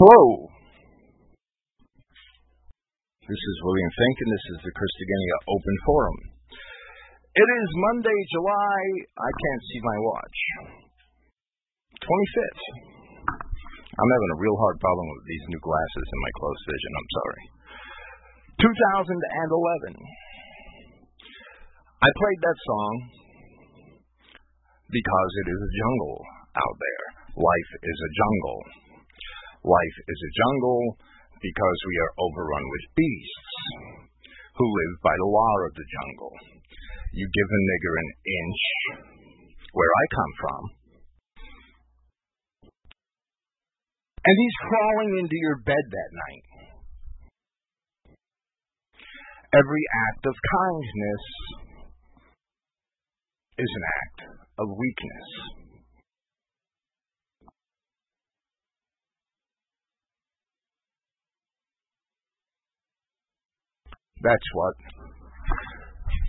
Hello. This is William Finck, and this is the Christogenea Open Forum. It is Monday, July, I can't see my watch, 25th. I'm having a real hard problem with these new glasses and my close vision, I'm sorry. 2011. I played that song because it is a jungle. out there. Life is a jungle. Life is a jungle because we are overrun with beasts who live by the law of the jungle. You give a nigger an inch, where I come from, and he's crawling into your bed that night. Every act of kindness is an act of weakness. That's what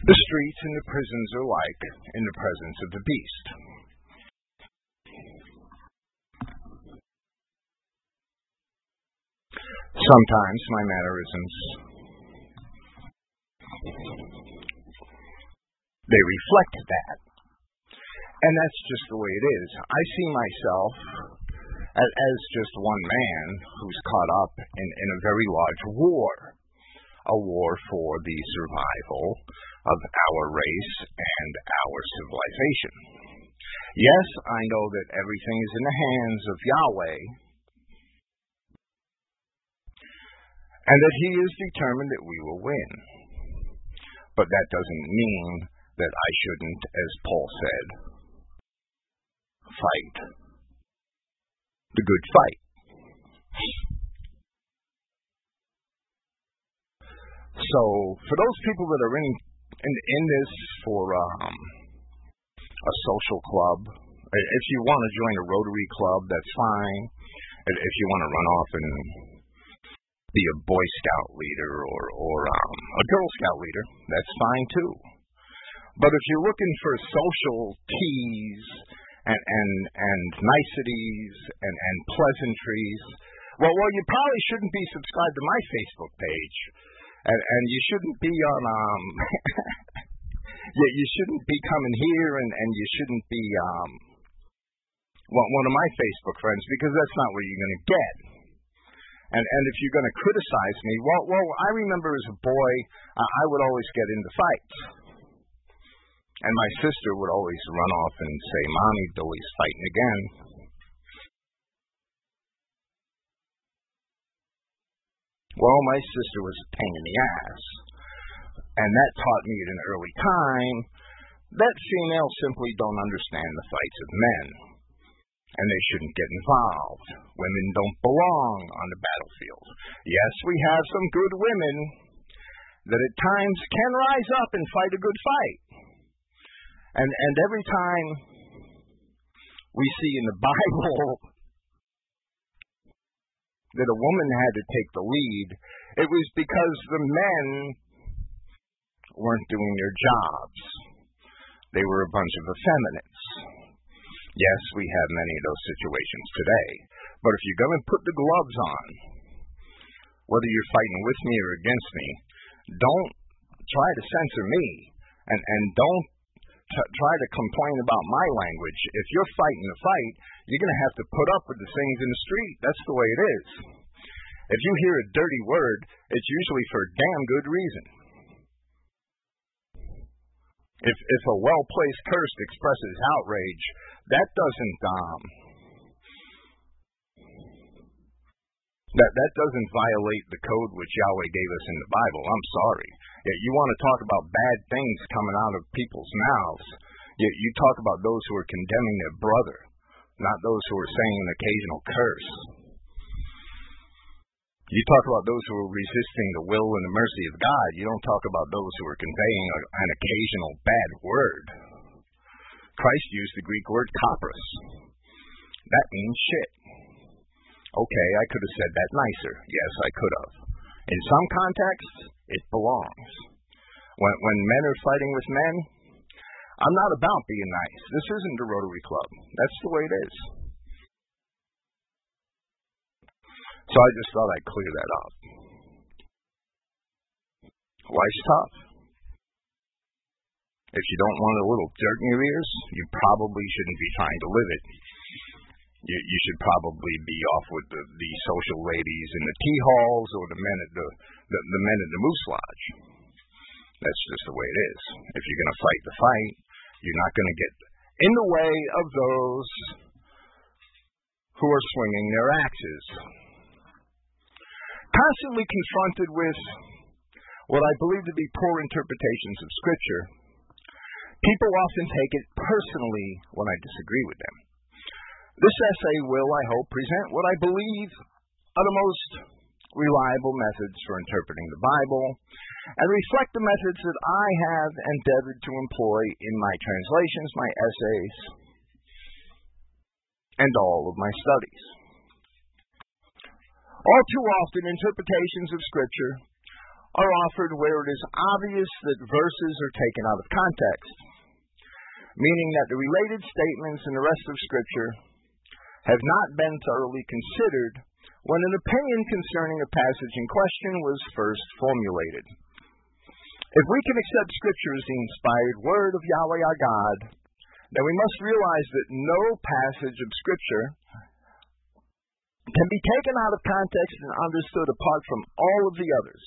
the streets and the prisons are like in the presence of the beast. Sometimes my mannerisms they reflect that. And that's just the way it is. I see myself as, just one man who's caught up in, in a very large war. A war for the survival of our race and our civilization. Yes, I know that everything is in the hands of Yahweh, and that He is determined that we will win. But that doesn't mean that I shouldn't, as Paul said, fight the good fight. So, for those people that are in in, in this for um, a social club, if you want to join a Rotary club, that's fine. If you want to run off and be a Boy Scout leader or or um, a Girl Scout leader, that's fine too. But if you're looking for social teas and and and niceties and and pleasantries, well, well, you probably shouldn't be subscribed to my Facebook page, and and you shouldn't be on um. yeah, you shouldn't be coming here, and and you shouldn't be um. one of my Facebook friends because that's not what you're going to get. And and if you're going to criticize me, well, well, I remember as a boy, uh, I would always get into fights, and my sister would always run off and say, "Mommy, Billy's fighting again." Well, my sister was a pain in the ass, and that taught me at an early time that females simply don't understand the fights of men and they shouldn't get involved. Women don't belong on the battlefield. Yes, we have some good women that at times can rise up and fight a good fight. And and every time we see in the Bible that a woman had to take the lead, it was because the men weren't doing their jobs. They were a bunch of effeminates. Yes, we have many of those situations today. But if you're going to put the gloves on, whether you're fighting with me or against me, don't try to censor me and, and don't t- try to complain about my language. If you're fighting the fight, you're going to have to put up with the things in the street. That's the way it is. If you hear a dirty word, it's usually for a damn good reason. If if a well placed curse expresses outrage, that doesn't um that that doesn't violate the code which Yahweh gave us in the Bible. I'm sorry. Yeah, you want to talk about bad things coming out of people's mouths. You, you talk about those who are condemning their brother, not those who are saying an occasional curse. You talk about those who are resisting the will and the mercy of God. You don't talk about those who are conveying a, an occasional bad word. Christ used the Greek word kapros. That means shit. Okay, I could have said that nicer. Yes, I could have. In some contexts, it belongs. When, when men are fighting with men, I'm not about being nice. This isn't the Rotary Club. That's the way it is. So I just thought I'd clear that up. Life's tough. If you don't want a little dirt in your ears, you probably shouldn't be trying to live it. You, you should probably be off with the, the social ladies in the tea halls or the men at the, the, the men at the moose lodge. That's just the way it is. If you're going to fight the fight, you're not going to get in the way of those who are swinging their axes. Constantly confronted with what I believe to be poor interpretations of Scripture, people often take it personally when I disagree with them. This essay will, I hope, present what I believe are the most reliable methods for interpreting the Bible and reflect the methods that I have endeavored to employ in my translations, my essays, and all of my studies. All too often, interpretations of Scripture are offered where it is obvious that verses are taken out of context, meaning that the related statements in the rest of Scripture have not been thoroughly considered when an opinion concerning a passage in question was first formulated. If we can accept Scripture as the inspired word of Yahweh our God, then we must realize that no passage of Scripture can be taken out of context and understood apart from all of the others,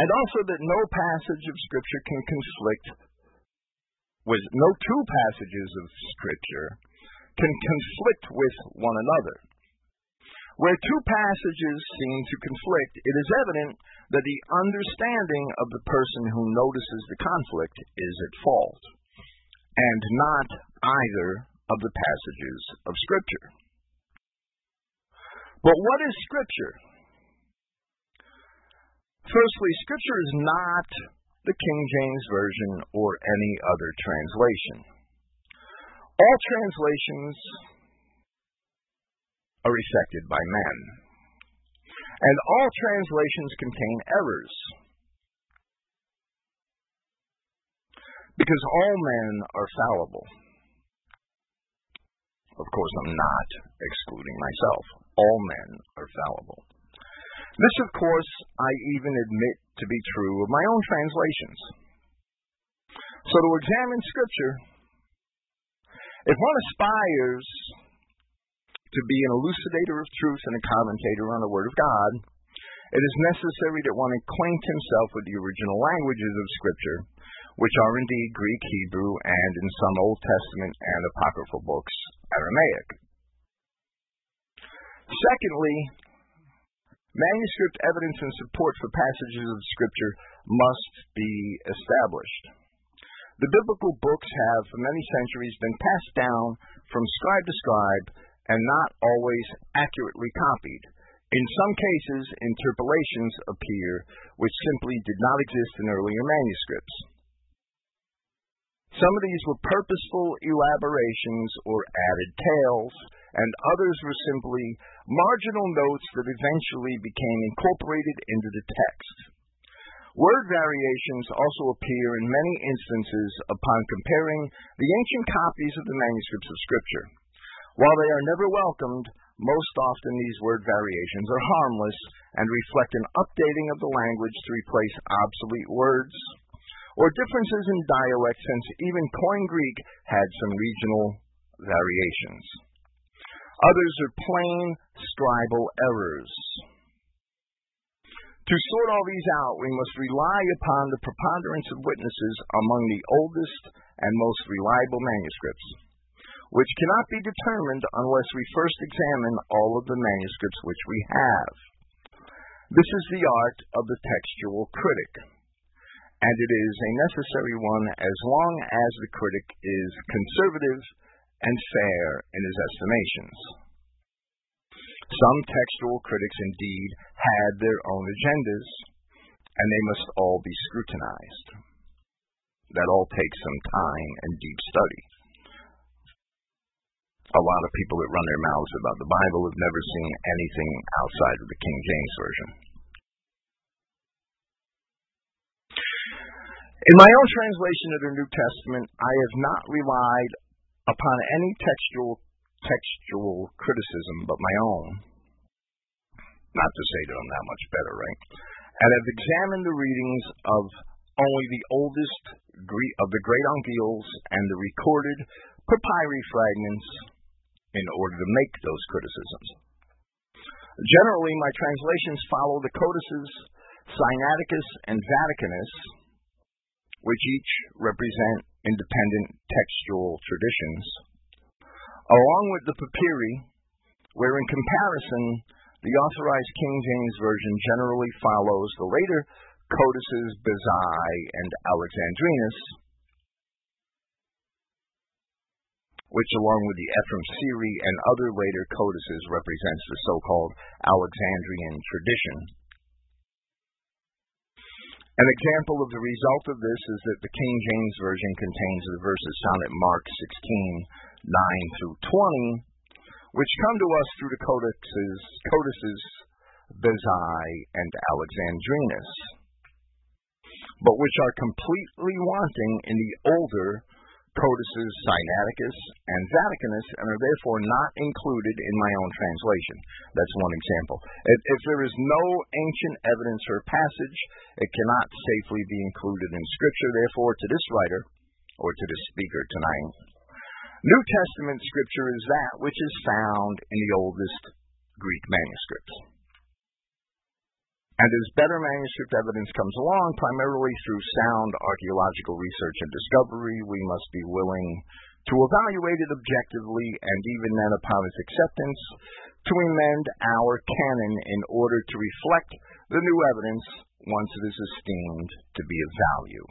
and also that no passage of Scripture can conflict with no two passages of Scripture can conflict with one another. Where two passages seem to conflict, it is evident that the understanding of the person who notices the conflict is at fault, and not either of the passages of Scripture. But what is Scripture? Firstly, Scripture is not the King James Version or any other translation. All translations are effected by men, and all translations contain errors. Because all men are fallible. Of course, I'm not excluding myself. All men are fallible. This, of course, I even admit to be true of my own translations. So, to examine Scripture, if one aspires to be an elucidator of truth and a commentator on the Word of God, it is necessary that one acquaint himself with the original languages of Scripture, which are indeed Greek, Hebrew, and in some Old Testament and Apocryphal books, Aramaic. Secondly, manuscript evidence and support for passages of Scripture must be established. The biblical books have, for many centuries, been passed down from scribe to scribe and not always accurately copied. In some cases, interpolations appear which simply did not exist in earlier manuscripts. Some of these were purposeful elaborations or added tales, and others were simply marginal notes that eventually became incorporated into the text. Word variations also appear in many instances upon comparing the ancient copies of the manuscripts of Scripture. While they are never welcomed, most often these word variations are harmless and reflect an updating of the language to replace obsolete words or differences in dialect, since even Koine Greek had some regional variations. Others are plain scribal errors. To sort all these out, we must rely upon the preponderance of witnesses among the oldest and most reliable manuscripts, which cannot be determined unless we first examine all of the manuscripts which we have. This is the art of the textual critic, and it is a necessary one as long as the critic is conservative and fair in his estimations. Some textual critics indeed had their own agendas, and they must all be scrutinized. That all takes some time and deep study. A lot of people that run their mouths about the Bible have never seen anything outside of the King James Version. In my own translation of the New Testament, I have not relied upon any textual textual criticism but my own. Not to say that I'm that much better, right? And have examined the readings of only the oldest of the great uncials and the recorded papyri fragments in order to make those criticisms. Generally, my translations follow the codices Sinaiticus and Vaticanus, which each represent independent textual traditions along with the papyri, where in comparison, the authorized King James Version generally follows the later codices Bezae and Alexandrinus, which along with the Ephraemi Syri and other later codices represents the so-called Alexandrian tradition. An example of the result of this is that the King James Version contains the verses found at Mark 16, 9 through 20, which come to us through the codices, codices Bezae and Alexandrinus, but which are completely wanting in the older codices Sinaiticus and Vaticanus and are therefore not included in my own translation. That's one example. If, if there is no ancient evidence for a passage, it cannot safely be included in Scripture. Therefore, to this writer, or to this speaker tonight, New Testament Scripture is that which is found in the oldest Greek manuscripts. And as better manuscript evidence comes along, primarily through sound archaeological research and discovery, we must be willing to evaluate it objectively and even then upon its acceptance, to amend our canon in order to reflect the new evidence once it is esteemed to be of value.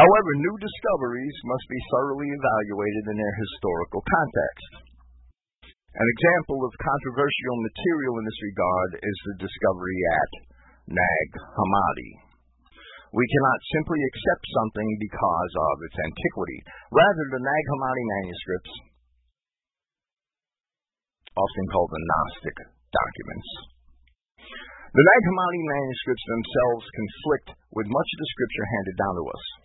However, new discoveries must be thoroughly evaluated in their historical context. An example of controversial material in this regard is the discovery at Nag Hammadi. We cannot simply accept something because of its antiquity. Rather, the Nag Hammadi manuscripts, often called the Gnostic documents, the Nag Hammadi manuscripts themselves conflict with much of the scripture handed down to us.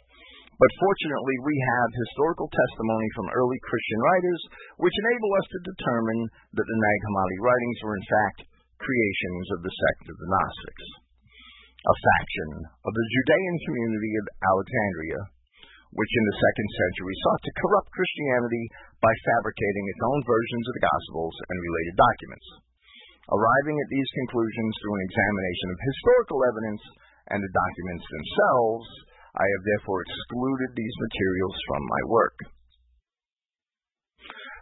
But fortunately, we have historical testimony from early Christian writers which enable us to determine that the Nag Hammadi writings were in fact creations of the sect of the Gnostics, a faction of the Judean community of Alexandria, which in the second century sought to corrupt Christianity by fabricating its own versions of the Gospels and related documents. Arriving at these conclusions through an examination of historical evidence and the documents themselves, I have therefore excluded these materials from my work.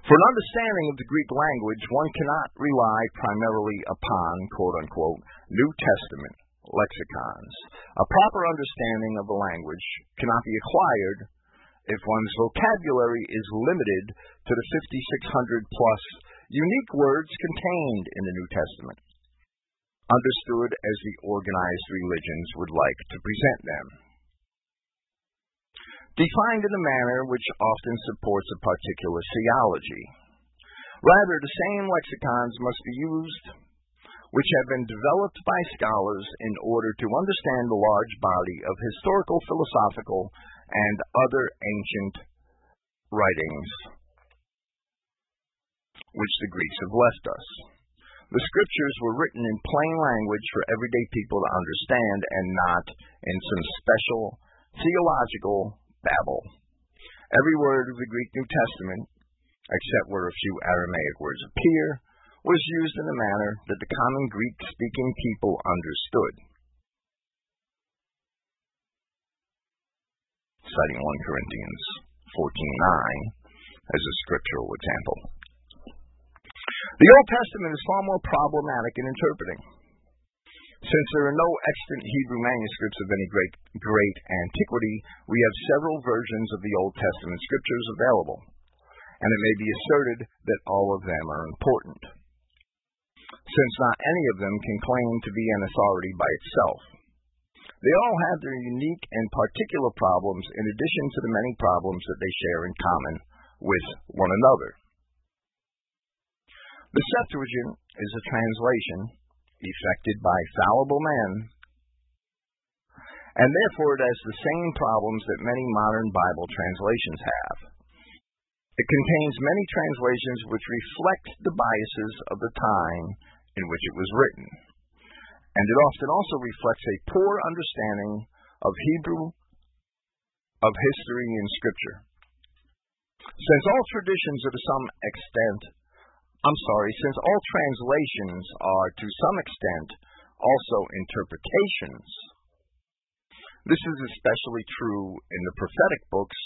For an understanding of the Greek language, one cannot rely primarily upon, quote unquote, New Testament lexicons. A proper understanding of the language cannot be acquired if one's vocabulary is limited to the 5,600 plus unique words contained in the New Testament, understood as the organized religions would like to present them defined in a manner which often supports a particular theology. Rather, the same lexicons must be used which have been developed by scholars in order to understand the large body of historical, philosophical, and other ancient writings which the Greeks have left us. The scriptures were written in plain language for everyday people to understand and not in some special theological babble. Every word of the Greek New Testament, except where a few Aramaic words appear, was used in a manner that the common Greek speaking people understood. Citing 1 Corinthians 14:9 as a scriptural example. The Old Testament is far more problematic in interpreting. Since there are no extant Hebrew manuscripts of any great, great antiquity, we have several versions of the Old Testament scriptures available, and it may be asserted that all of them are important, since not any of them can claim to be an authority by itself. They all have their unique and particular problems in addition to the many problems that they share in common with one another. The Septuagint is a translation effected by fallible men, and therefore it has the same problems that many modern Bible translations have. It contains many translations which reflect the biases of the time in which it was written, and it often also reflects a poor understanding of Hebrew, of history, and Scripture. Since all traditions are to some extent I'm sorry, since all translations are to some extent also interpretations, this is especially true in the prophetic books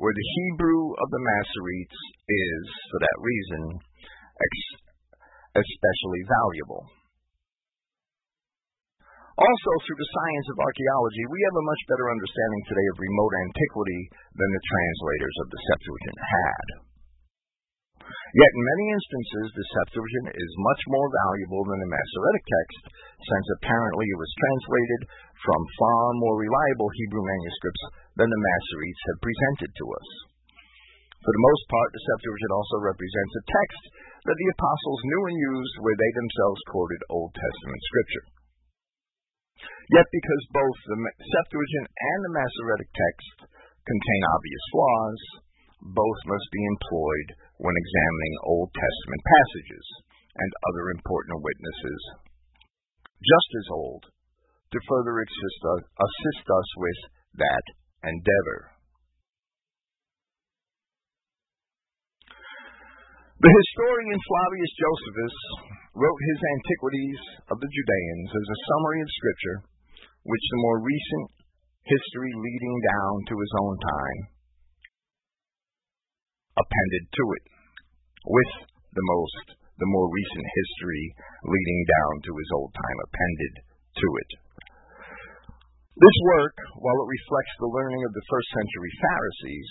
where the Hebrew of the Masoretes is, for that reason, especially valuable. Also, through the science of archaeology, we have a much better understanding today of remote antiquity than the translators of the Septuagint had. Yet, in many instances, the Septuagint is much more valuable than the Masoretic text, since apparently it was translated from far more reliable Hebrew manuscripts than the Masoretes have presented to us. For the most part, the Septuagint also represents a text that the apostles knew and used where they themselves quoted Old Testament scripture. Yet, because both the Septuagint and the Masoretic text contain obvious flaws, both must be employed when examining Old Testament passages and other important witnesses, just as old, to further assist us, assist us with that endeavor. The historian Flavius Josephus wrote his Antiquities of the Judeans as a summary of Scripture, which the more recent history leading down to his own time appended to it, with the most the more recent history leading down to his old time appended to it. This work, while it reflects the learning of the first century Pharisees,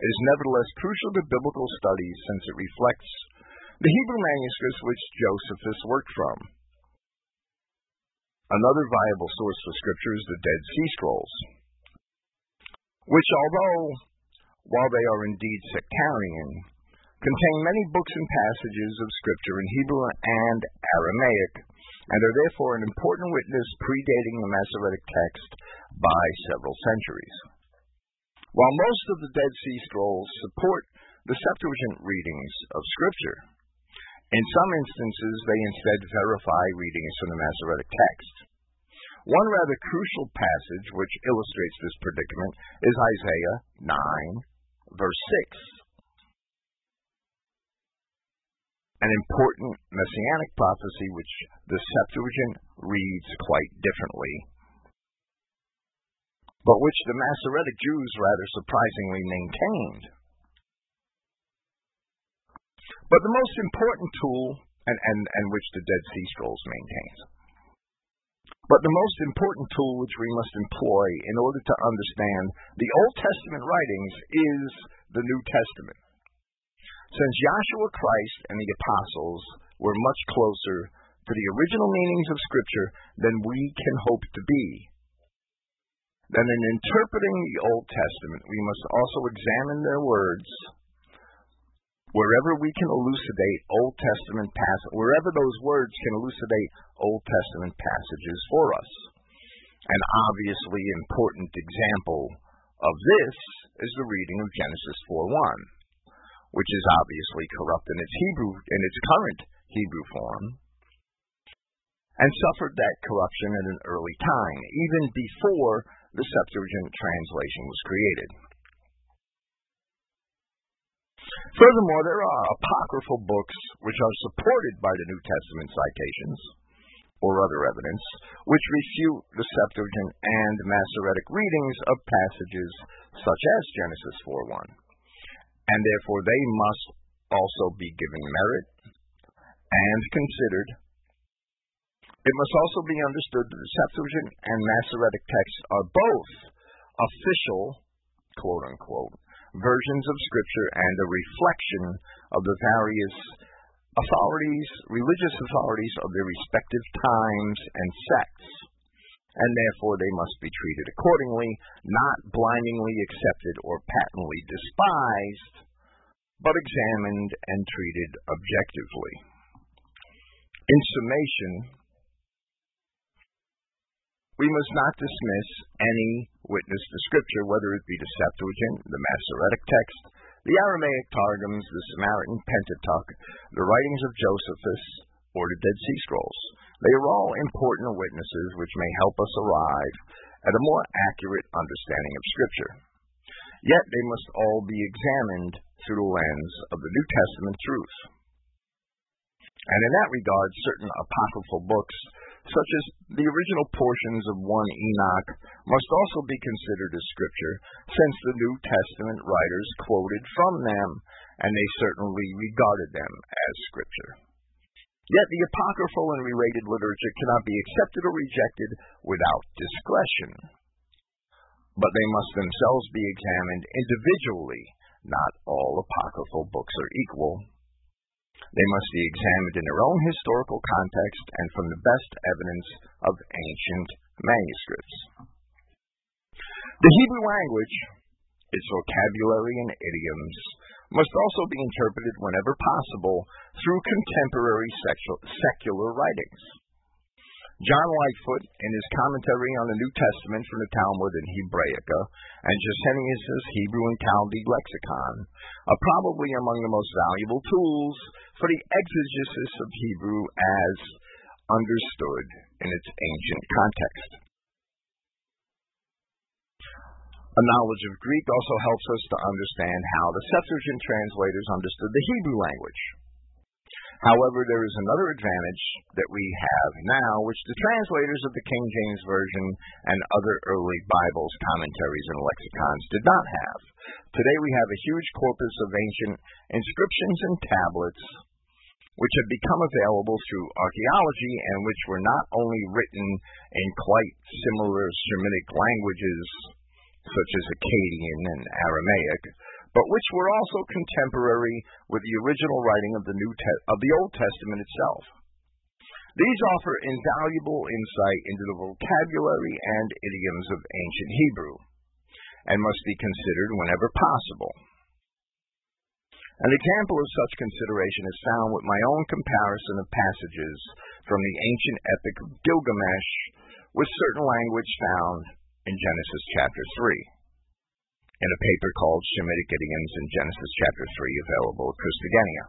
is nevertheless crucial to biblical studies since it reflects the Hebrew manuscripts which Josephus worked from. Another viable source for scripture is the Dead Sea Scrolls, which, although while they are indeed sectarian, contain many books and passages of scripture in Hebrew and Aramaic, and are therefore an important witness predating the Masoretic text by several centuries. While most of the Dead Sea Scrolls support the Septuagint readings of Scripture, in some instances they instead verify readings from the Masoretic text. One rather crucial passage which illustrates this predicament is Isaiah 9, verse 6. An important messianic prophecy which the Septuagint reads quite differently but which the Masoretic Jews rather surprisingly maintained. But the most important tool, and, and, and which the Dead Sea Scrolls maintains, but the most important tool which we must employ in order to understand the Old Testament writings is the New Testament. Since Joshua, Christ and the apostles were much closer to the original meanings of Scripture than we can hope to be, then, in interpreting the Old Testament, we must also examine their words. Wherever we can elucidate Old Testament passages, wherever those words can elucidate Old Testament passages for us. An obviously important example of this is the reading of Genesis 4:1, which is obviously corrupt in its Hebrew in its current Hebrew form, and suffered that corruption at an early time, even before the Septuagint translation was created. Furthermore, there are apocryphal books which are supported by the New Testament citations or other evidence which refute the Septuagint and Masoretic readings of passages such as Genesis 4:1, and therefore they must also be given merit and considered. It must also be understood that the Septuagint and Masoretic texts are both official, quote unquote, versions of Scripture and a reflection of the various authorities, religious authorities of their respective times and sects, and therefore they must be treated accordingly, not blindingly accepted or patently despised, but examined and treated objectively. In summation, we must not dismiss any witness to Scripture, whether it be the Septuagint, the Masoretic text, the Aramaic Targums, the Samaritan Pentateuch, the writings of Josephus, or the Dead Sea Scrolls. They are all important witnesses which may help us arrive at a more accurate understanding of Scripture. Yet they must all be examined through the lens of the New Testament truth. And in that regard, certain apocryphal books such as the original portions of 1 Enoch, must also be considered as scripture, since the New Testament writers quoted from them, and they certainly regarded them as scripture. Yet the apocryphal and related literature cannot be accepted or rejected without discretion. But they must themselves be examined individually. Not all apocryphal books are equal. They must be examined in their own historical context and from the best evidence of ancient manuscripts. The Hebrew language, its vocabulary and idioms, must also be interpreted whenever possible through contemporary secular writings. John Lightfoot, in his commentary on the New Testament from the Talmud in Hebraica and Gesenius's Hebrew and Chaldee lexicon, are probably among the most valuable tools for the exegesis of Hebrew as understood in its ancient context. A knowledge of Greek also helps us to understand how the Septuagint translators understood the Hebrew language. However, there is another advantage that we have now, which the translators of the King James Version and other early Bibles, commentaries, and lexicons did not have. Today we have a huge corpus of ancient inscriptions and tablets which have become available through archaeology and which were not only written in quite similar Semitic languages such as Akkadian and Aramaic, but which were also contemporary with the original writing of the New Te- of the Old Testament itself. These offer invaluable insight into the vocabulary and idioms of ancient Hebrew and must be considered whenever possible. An example of such consideration is found with my own comparison of passages from the ancient epic of Gilgamesh with certain language found in Genesis chapter 3, in a paper called Shemitic Idioms in Genesis chapter 3, available at Christogenea.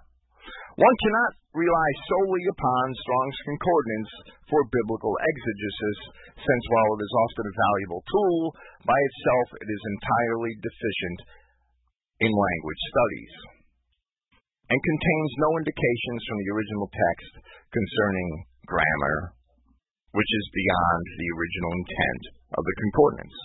One cannot rely solely upon Strong's Concordance for biblical exegesis, since while it is often a valuable tool, by itself it is entirely deficient in language studies and contains no indications from the original text concerning grammar, which is beyond the original intent of the concordance.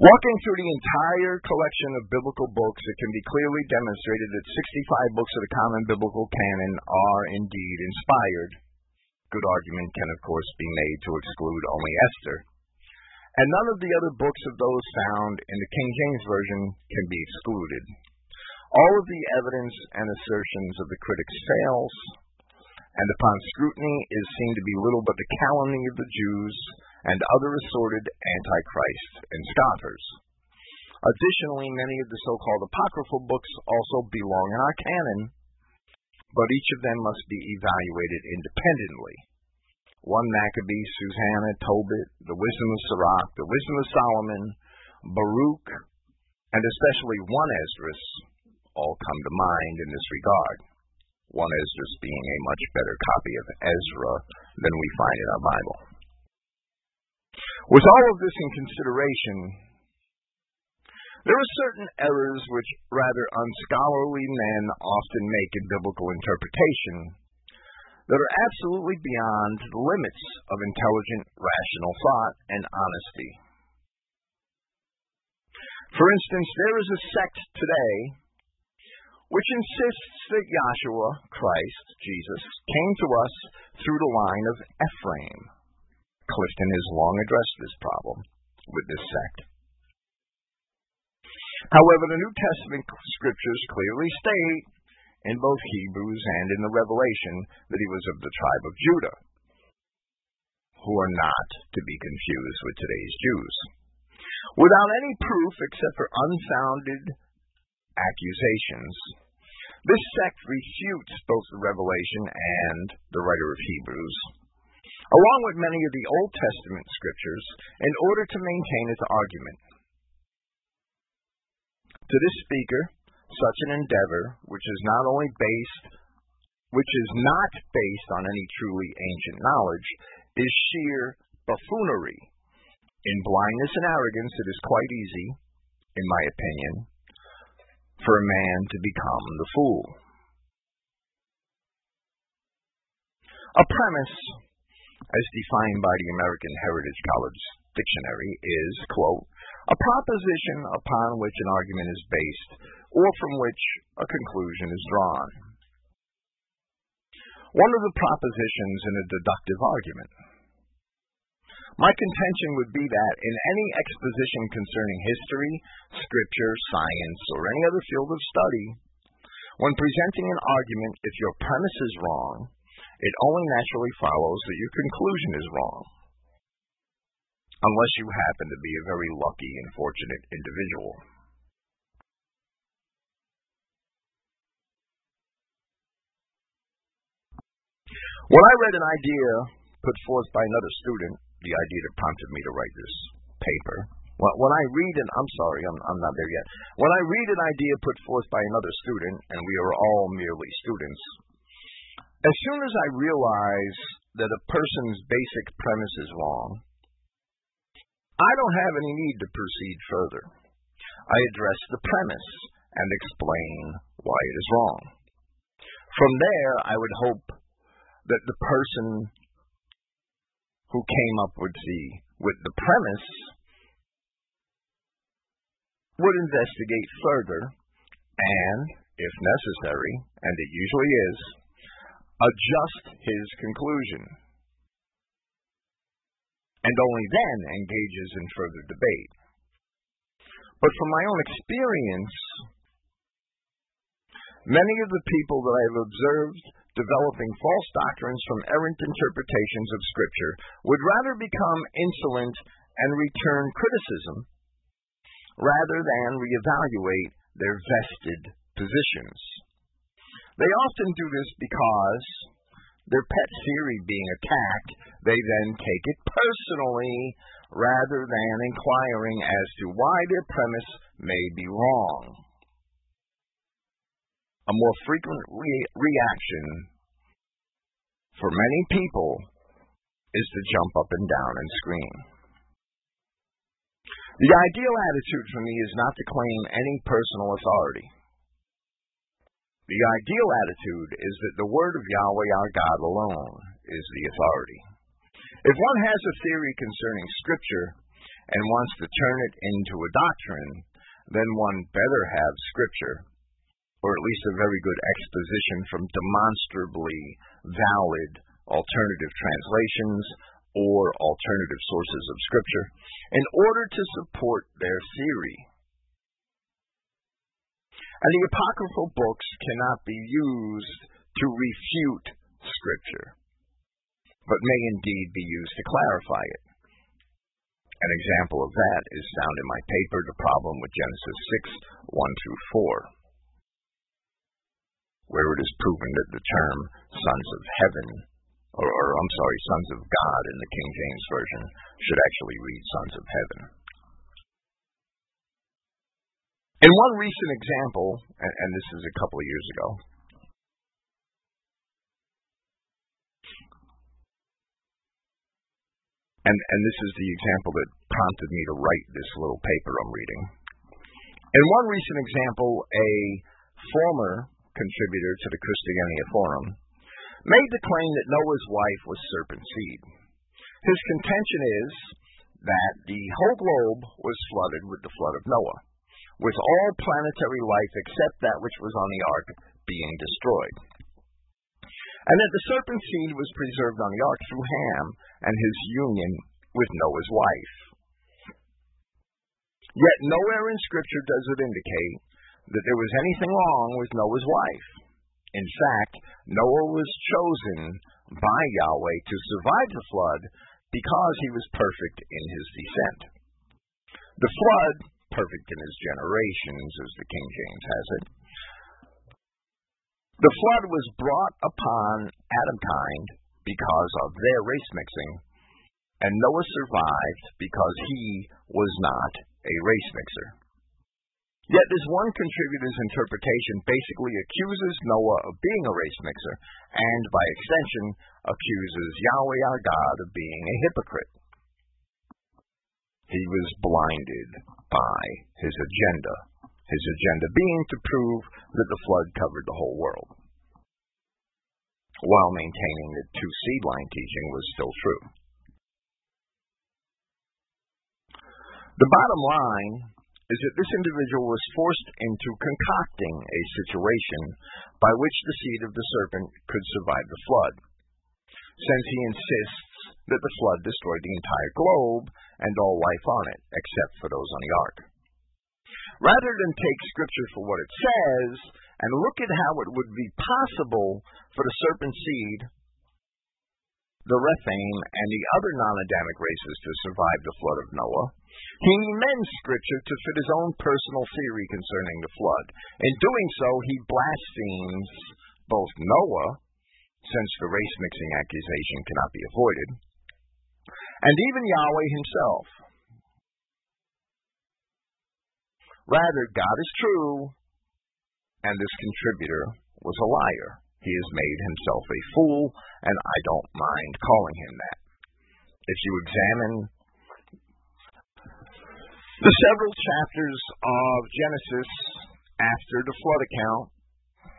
Walking through the entire collection of biblical books, it can be clearly demonstrated that 65 books of the common biblical canon are indeed inspired. Good argument can, of course, be made to exclude only Esther and none of the other books of those found in the King James Version can be excluded. All of the evidence and assertions of the critics fails, and upon scrutiny is seen to be little but the calumny of the Jews and other assorted antichrists and scoffers. Additionally, many of the so-called apocryphal books also belong in our canon, but each of them must be evaluated independently. 1 Maccabees, Susanna, Tobit, the Wisdom of Sirach, the Wisdom of Solomon, Baruch, and especially 1 Esdras all come to mind in this regard. 1 is just being a much better copy of Ezra than we find in our Bible. With all of this in consideration, there are certain errors which rather unscholarly men often make in biblical interpretation that are absolutely beyond the limits of intelligent, rational thought and honesty. For instance, there is a sect today which insists that Yahshua, Christ, Jesus, came to us through the line of Ephraim. Clifton has long addressed this problem with this sect. However, the New Testament scriptures clearly state in both Hebrews and in the Revelation that he was of the tribe of Judah, who are not to be confused with today's Jews. Without any proof except for unfounded accusations, this sect refutes both the Revelation and the writer of Hebrews, along with many of the Old Testament scriptures, in order to maintain its argument. To this speaker, such an endeavor, which is not only based, which is not based on any truly ancient knowledge, is sheer buffoonery. In blindness and arrogance, it is quite easy, in my opinion, for a man to become the fool. A premise, as defined by the American Heritage College Dictionary, is, quote, a proposition upon which an argument is based or from which a conclusion is drawn. One of the propositions in a deductive argument. My contention would be that in any exposition concerning history, scripture, science, or any other field of study, when presenting an argument, if your premise is wrong, it only naturally follows that your conclusion is wrong. Unless you happen to be a very lucky and fortunate individual. When I read an idea put forth by another student, the idea that prompted me to write this paper, when I read an, I'm sorry, I'm, I'm not there yet. When I read an idea put forth by another student, and we are all merely students, as soon as I realize that a person's basic premise is wrong, I don't have any need to proceed further. I address the premise and explain why it is wrong. From there, I would hope that the person who came up with the with the premise would investigate further and, if necessary, and it usually is, adjust his conclusion, and only then engages in further debate. But from my own experience, many of the people that I have observed developing false doctrines from errant interpretations of Scripture would rather become insolent and return criticism rather than reevaluate their vested positions. They often do this because their pet theory being attacked, they then take it personally rather than inquiring as to why their premise may be wrong. A more frequent re- reaction for many people is to jump up and down and scream. The ideal attitude for me is not to claim any personal authority. The ideal attitude is that the word of Yahweh our God alone is the authority. If one has a theory concerning Scripture and wants to turn it into a doctrine, then one better have Scripture, or at least a very good exposition from demonstrably valid alternative translations or alternative sources of Scripture in order to support their theory. And the apocryphal books cannot be used to refute Scripture, but may indeed be used to clarify it. An example of that is found in my paper, The Problem with Genesis 6 1 through 4, where it is proven that the term sons of heaven, or, or I'm sorry, sons of God in the King James Version, should actually read sons of heaven. In one recent example, and, and this is a couple of years ago, and, and this is the example that prompted me to write this little paper I'm reading. In one recent example, a former contributor to the Christogenea Forum made the claim that Noah's wife was serpent seed. His contention is that the whole globe was flooded with the flood of Noah with all planetary life except that which was on the ark being destroyed. And that the serpent seed was preserved on the ark through Ham and his union with Noah's wife. Yet nowhere in Scripture does it indicate that there was anything wrong with Noah's wife. In fact, Noah was chosen by Yahweh to survive the flood because he was perfect in his descent. The flood perfect in his generations, as the King James has it. The flood was brought upon Adamkind because of their race mixing, and Noah survived because he was not a race mixer. Yet this one contributor's interpretation basically accuses Noah of being a race mixer, and by extension, accuses Yahweh our God of being a hypocrite. He was blinded by his agenda, his agenda being to prove that the flood covered the whole world, while maintaining that two seed line teaching was still true. The bottom line is that this individual was forced into concocting a situation by which the seed of the serpent could survive the flood, since he insists that the flood destroyed the entire globe and all life on it, except for those on the ark. Rather than take Scripture for what it says and look at how it would be possible for the serpent seed, the Rephaim, and the other non Adamic races to survive the flood of Noah, he amends Scripture to fit his own personal theory concerning the flood. In doing so, he blasphemes both Noah, since the race mixing accusation cannot be avoided, and even Yahweh himself. Rather, God is true, and this contributor was a liar. He has made himself a fool, and I don't mind calling him that. If you examine the several chapters of Genesis after the flood account,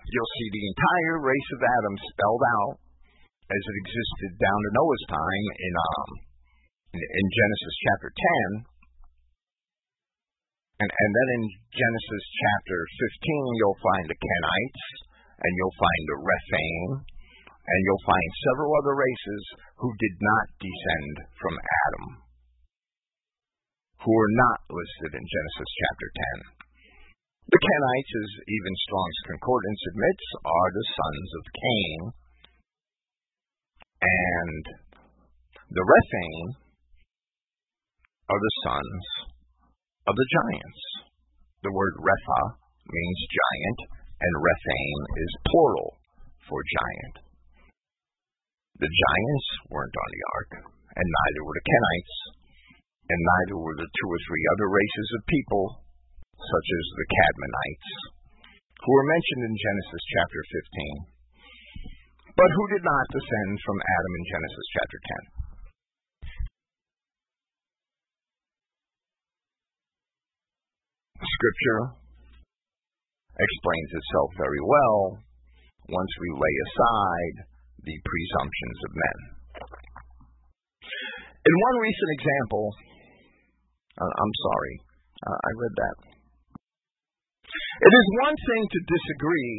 you'll see the entire race of Adam spelled out as it existed down to Noah's time in um, in Genesis chapter 10. And, and then in Genesis chapter 15, you'll find the Kenites, and you'll find the Rephaim, and you'll find several other races who did not descend from Adam who are not listed in Genesis chapter 10. The Kenites, as even Strong's Concordance admits, are the sons of Cain. And the Rephaim are the sons of the giants. The word Repha means giant, and Rephaim is plural for giant. The giants weren't on the ark, and neither were the Kenites and neither were the two or three other races of people, such as the Cadmonites, who are mentioned in Genesis chapter 15, but who did not descend from Adam in Genesis chapter 10. Scripture explains itself very well once we lay aside the presumptions of men. In one recent example, uh, I'm sorry. Uh, I read that. It is one thing to disagree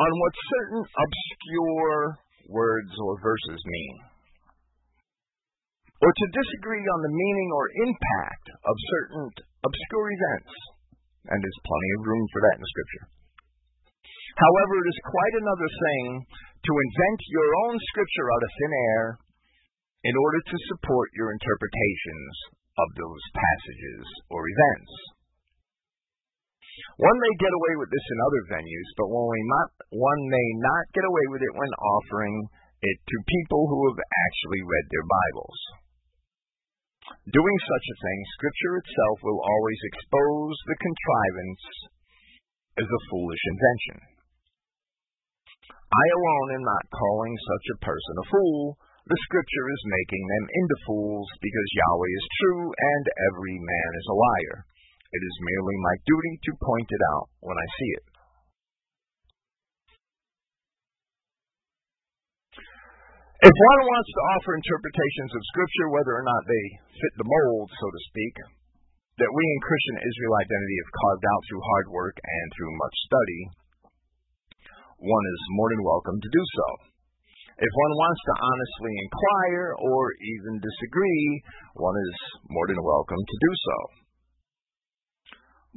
on what certain obscure words or verses mean, or to disagree on the meaning or impact of certain obscure events, and there's plenty of room for that in Scripture. However, it is quite another thing to invent your own Scripture out of thin air in order to support your interpretations of those passages or events. One may get away with this in other venues, but not, one may not get away with it when offering it to people who have actually read their Bibles. Doing such a thing, Scripture itself will always expose the contrivance as a foolish invention. I alone am not calling such a person a fool, the scripture is making them into fools because Yahweh is true and every man is a liar. It is merely my duty to point it out when I see it. If one wants to offer interpretations of Scripture, whether or not they fit the mold, so to speak, that we in Christian Israel identity have carved out through hard work and through much study, one is more than welcome to do so. If one wants to honestly inquire or even disagree, one is more than welcome to do so.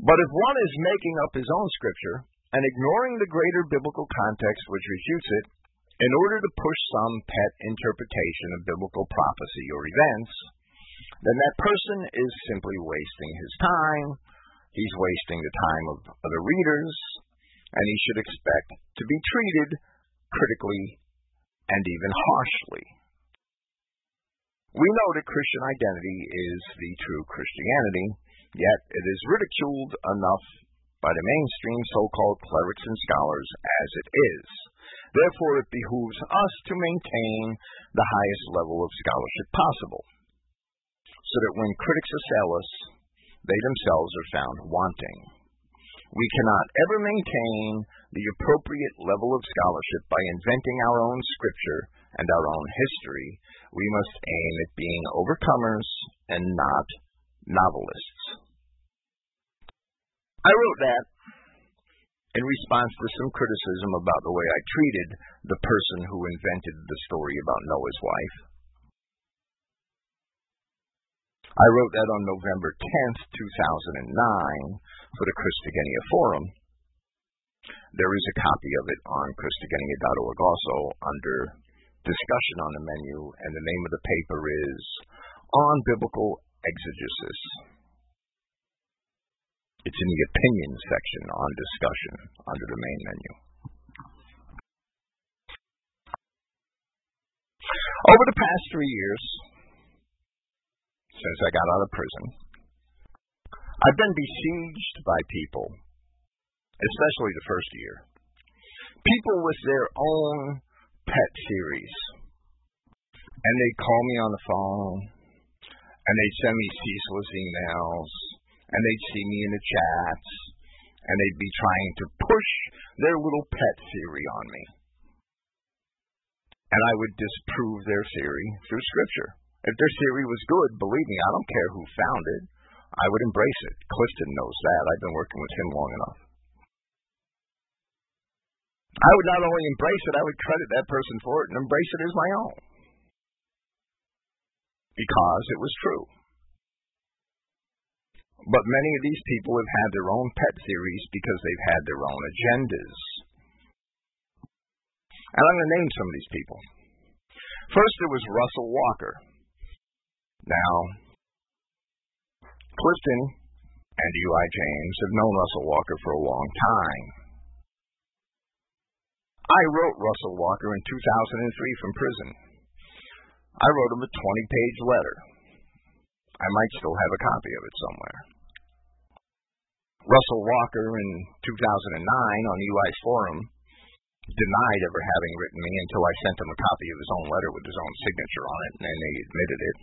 But if one is making up his own scripture and ignoring the greater biblical context which refutes it, in order to push some pet interpretation of biblical prophecy or events, then that person is simply wasting his time. He's wasting the time of other readers, and he should expect to be treated critically and even harshly. We know that Christian identity is the true Christianity, yet it is ridiculed enough by the mainstream so-called clerics and scholars as it is. Therefore, it behooves us to maintain the highest level of scholarship possible, so that when critics assail us, they themselves are found wanting. We cannot ever maintain the appropriate level of scholarship by inventing our own scripture and our own history. We must aim at being overcomers and not novelists. I wrote that in response to some criticism about the way I treated the person who invented the story about Noah's wife. I wrote that on November 10th, 2009, for the Christogenea Forum. There is a copy of it on Christogenea.org also under discussion on the menu, and the name of the paper is On Biblical Exegesis. It's in the opinion section on discussion under the main menu. Over the past three years, since I got out of prison, I've been besieged by people, especially the first year. People with their own pet series. And they'd call me on the phone, and they'd send me ceaseless emails, and they'd see me in the chats, and they'd be trying to push their little pet theory on me. And I would disprove their theory through Scripture. If their theory was good, believe me, I don't care who found it. I would embrace it. Clifton knows that. I've been working with him long enough. I would not only embrace it, I would credit that person for it and embrace it as my own. Because it was true. But many of these people have had their own pet theories because they've had their own agendas. And I'm going to name some of these people. First, there was Russell Walker. Now, Clifton and Eli James have known Russell Walker for a long time. I wrote Russell Walker in 2003 from prison. I wrote him a 20 page letter. I might still have a copy of it somewhere. Russell Walker in 2009 on Eli's forum denied ever having written me until I sent him a copy of his own letter with his own signature on it, and then he admitted it.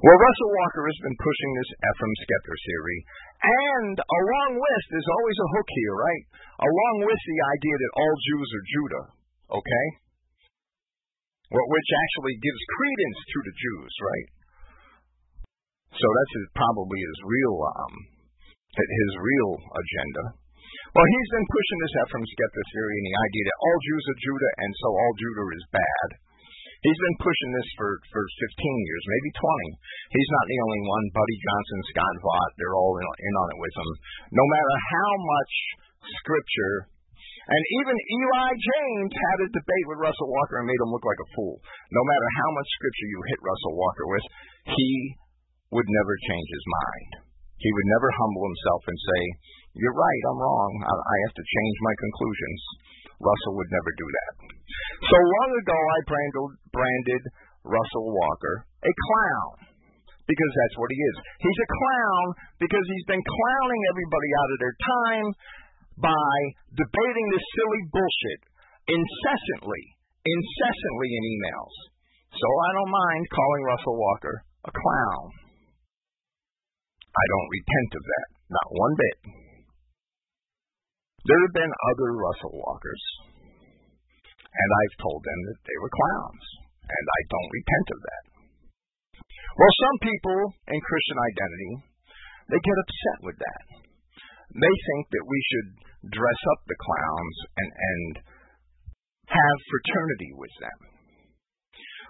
Well, Russell Walker has been pushing this Ephraim Scepter theory, and along with, there's always a hook here, right? Along with the idea that all Jews are Judah, okay? Well, which actually gives credence to the Jews, right? So that's probably his real, um, his real agenda. Well, he's been pushing this Ephraim Scepter theory and the idea that all Jews are Judah, and so all Judah is bad. He's been pushing this for, for 15 years, maybe 20. He's not the only one. Buddy Johnson, Scott Vaught, they're all in, in on it with him. No matter how much scripture, and even Eli James had a debate with Russell Walker and made him look like a fool. No matter how much scripture you hit Russell Walker with, he would never change his mind. He would never humble himself and say, You're right, I'm wrong. I, have to change my conclusions. Russell would never do that. So long ago, I branded Russell Walker a clown because that's what he is. He's a clown because he's been clowning everybody out of their time by debating this silly bullshit incessantly, incessantly in emails. So I don't mind calling Russell Walker a clown. I don't repent of that, not one bit. There have been other Russell Walkers, and I've told them that they were clowns, and I don't repent of that. Well, some people in Christian identity, they get upset with that. They think that we should dress up the clowns and, and have fraternity with them.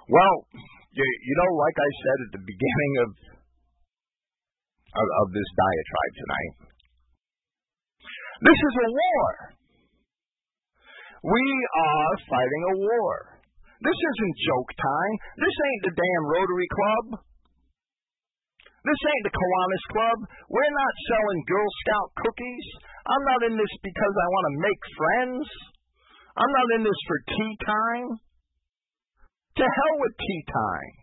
Well, you, you know, like I said at the beginning of, of, of this diatribe tonight, this is a war. We are fighting a war. This isn't joke time. This ain't the damn Rotary Club. This ain't the Kiwanis Club. We're not selling Girl Scout cookies. I'm not in this because I want to make friends. I'm not in this for tea time. To hell with tea time.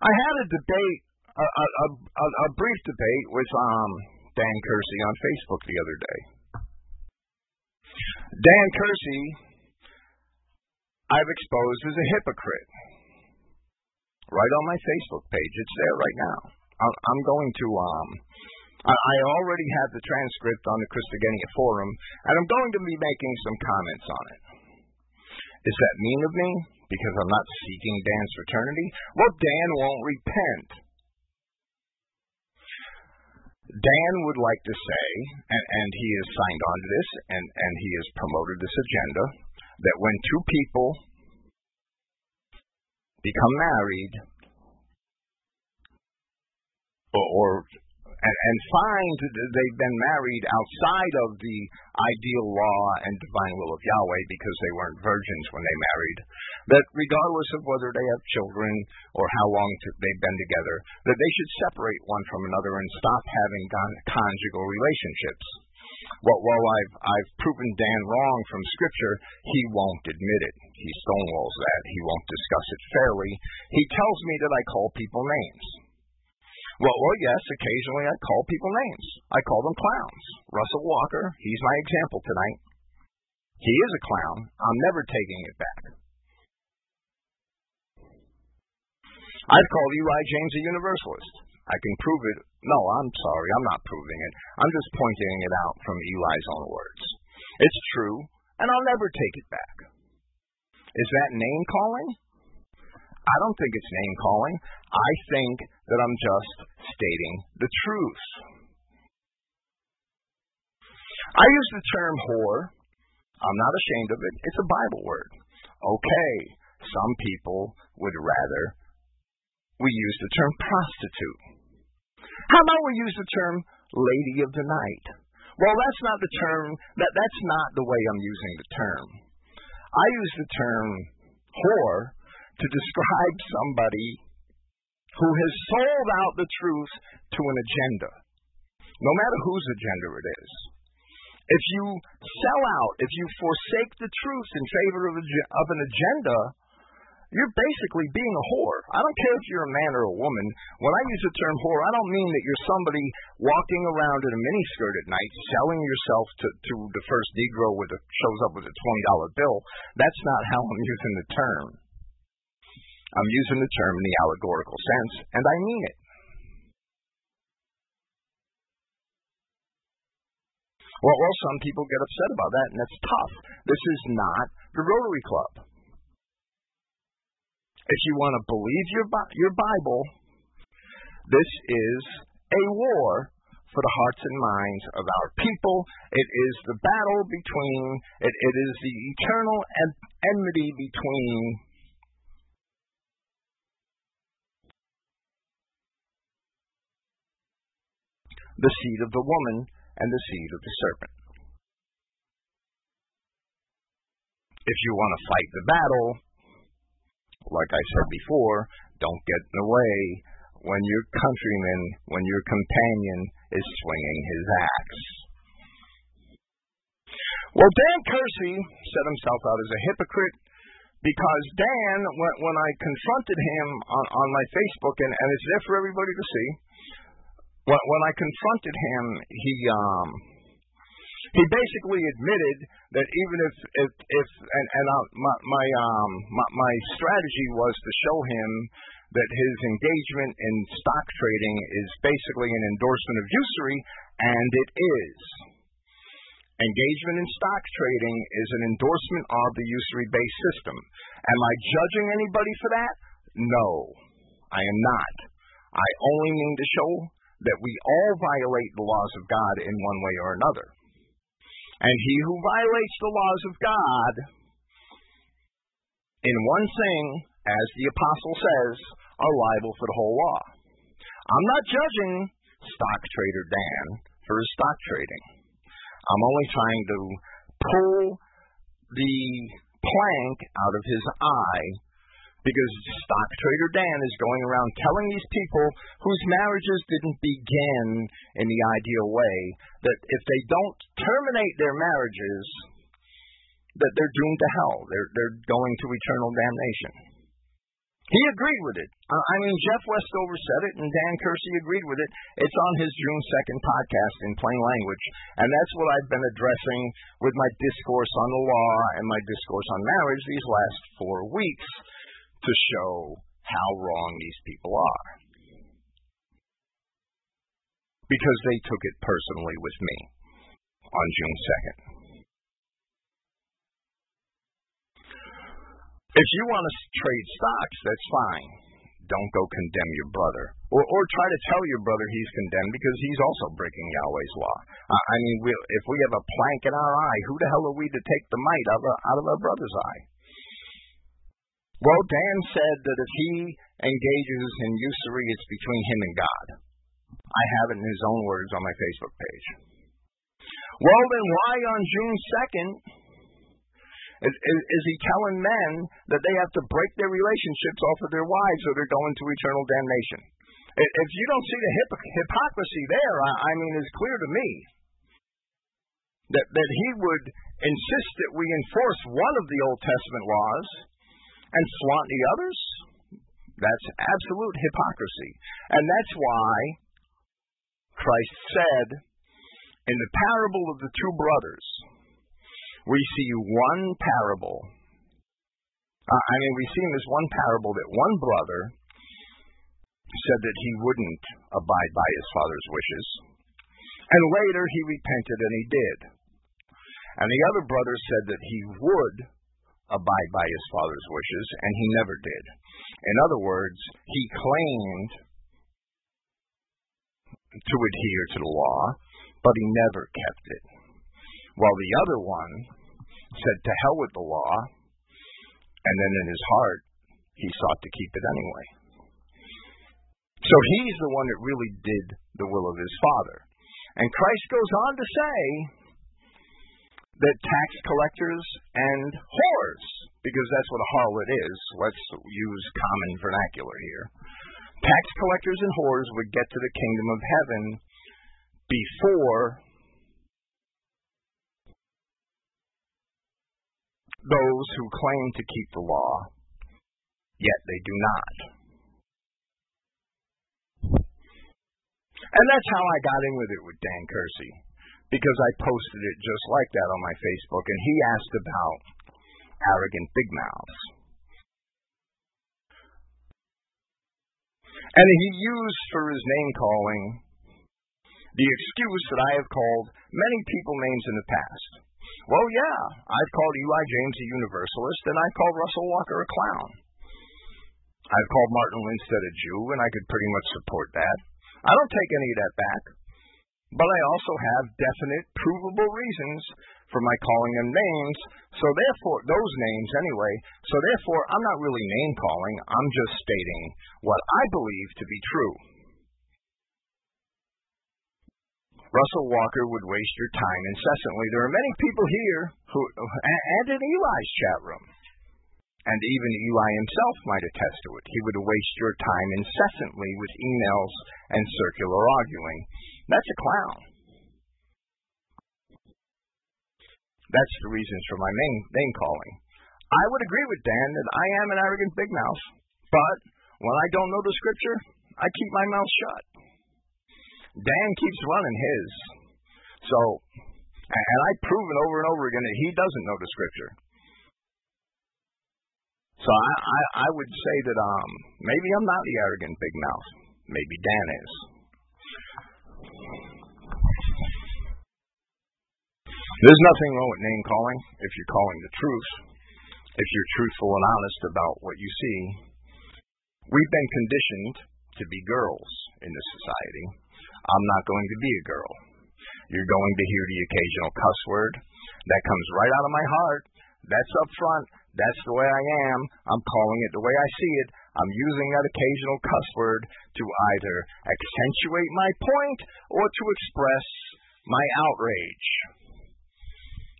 I had a debate, a, a, a, a brief debate with um, Dan Kersey on Facebook the other day. Dan Kersey, I've exposed as a hypocrite. right on my Facebook page. It's there right now. I'm going to um I already have the transcript on the Christogenea forum, and I'm going to be making some comments on it. Is that mean of me? Because I'm not seeking Dan's fraternity? Well, Dan won't repent. Dan would like to say, and, and he has signed on to this, and, and he has promoted this agenda, that when two people become married, or, or and, and find that they've been married outside of the ideal law and divine will of Yahweh because they weren't virgins when they married, that regardless of whether they have children or how long they've been together, that they should separate one from another and stop having conjugal relationships. Well, while I've I've proven Dan wrong from Scripture, he won't admit it. He stonewalls that. He won't discuss it fairly. He tells me that I call people names. Well, well, yes, occasionally I call people names. I call them clowns. Russell Walker, he's my example tonight. He is a clown. I'm never taking it back. I've called Eli James a universalist. I can prove it. No, I'm sorry, I'm not proving it. I'm just pointing it out from Eli's own words. It's true, and I'll never take it back. Is that name calling? I don't think it's name calling. I think that I'm just stating the truth. I use the term whore. I'm not ashamed of it. It's a Bible word. Okay, some people would rather we use the term prostitute. How about we use the term lady of the night? Well, that's not the term, that, that's not the way I'm using the term. I use the term whore to describe somebody who has sold out the truth to an agenda, no matter whose agenda it is. If you sell out, if you forsake the truth in favor of, of an agenda, you're basically being a whore. I don't care if you're a man or a woman. When I use the term whore, I don't mean that you're somebody walking around in a miniskirt at night selling yourself to, to the first Negro a, shows up with a $20 bill. That's not how I'm using the term. I'm using the term in the allegorical sense, and I mean it. Well, well, some people get upset about that, and that's tough. This is not the Rotary Club. If you want to believe your your Bible, this is a war for the hearts and minds of our people. It is the battle between, it, it is the eternal enmity between the seed of the woman and the seed of the serpent. If you want to fight the battle, like I said before, don't get in the way when your countryman, when your companion is swinging his axe. Well, Dan Kersey set himself out as a hypocrite because Dan, when, when I confronted him on, on my Facebook, and, and it's there for everybody to see, when, when I confronted him, he um, he basically admitted that even if if, if and, and uh, my my, um, my my strategy was to show him that his engagement in stock trading is basically an endorsement of usury, and it is. Engagement in stock trading is an endorsement of the usury based system. Am I judging anybody for that? No, I am not. I only mean to show that we all violate the laws of God in one way or another. And he who violates the laws of God in one thing, as the apostle says, are liable for the whole law. I'm not judging stock trader Dan for his stock trading. I'm only trying to pull the plank out of his eye because stock trader Dan is going around telling these people whose marriages didn't begin in the ideal way that if they don't terminate their marriages, that they're doomed to hell. They're they're going to eternal damnation. He agreed with it. I mean, Jeff Westover said it, and Dan Kersey agreed with it. It's on his June 2nd podcast in plain language. And that's what I've been addressing with my discourse on the law and my discourse on marriage these last four weeks to show how wrong these people are. Because they took it personally with me on June 2nd. If you want to trade stocks, that's fine. Don't go condemn your brother. Or, or try to tell your brother he's condemned because he's also breaking Yahweh's law. I mean, we, if we have a plank in our eye, who the hell are we to take the mite out of, out of our brother's eye? Well, Dan said that if he engages in usury, it's between him and God. I have it in his own words on my Facebook page. Well, then why on June 2nd is, is, is, he telling men that they have to break their relationships off of their wives or they're going to eternal damnation? If you don't see the hip, hypocrisy there, I, I mean, it's clear to me that, that he would insist that we enforce one of the Old Testament laws and flaunt the others. That's absolute hypocrisy. And that's why Christ said in the parable of the two brothers, we see one parable. Uh, I mean, we see in this one parable that one brother said that he wouldn't abide by his father's wishes. And later he repented and he did. And the other brother said that he would abide by his father's wishes, and he never did. In other words, he claimed to adhere to the law, but he never kept it. While the other one said, To hell with the law, and then in his heart, he sought to keep it anyway. So he's the one that really did the will of his Father. And Christ goes on to say that tax collectors and whores, because that's what a harlot is, let's use common vernacular here. Tax collectors and whores would get to the kingdom of heaven before those who claim to keep the law, yet they do not. And that's how I got in with it with Dan Kersey, because I posted it just like that on my Facebook, and he asked about arrogant big mouths. And he used for his name calling the excuse that I have called many people names in the past. Well, yeah, I've called Eli James a universalist, and I've called Russell Walker a clown. I've called Martin Lindstedt a Jew, and I could pretty much support that. I don't take any of that back. But I also have definite, provable reasons for my calling them names. So therefore, those names anyway. So therefore, I'm not really name calling. I'm just stating what I believe to be true. Russell Walker would waste your time incessantly. There are many people here who, and in Eli's chat room, and even Eli himself might attest to it. He would waste your time incessantly with emails and circular arguing. That's a clown. That's the reasons for my name, name calling. I would agree with Dan that I am an arrogant big mouth, but when I don't know the scripture, I keep my mouth shut. Dan keeps running his. So, and I've proven over and over again that he doesn't know the scripture. So I, I, I would say that um maybe I'm not the arrogant big mouth. Maybe Dan is. There's nothing wrong with name calling if you're calling the truth, if you're truthful and honest about what you see. We've been conditioned to be girls in this society. I'm not going to be a girl. You're going to hear the occasional cuss word. That comes right out of my heart. That's up front. That's the way I am. I'm calling it the way I see it. I'm using that occasional cuss word to either accentuate my point or to express my outrage.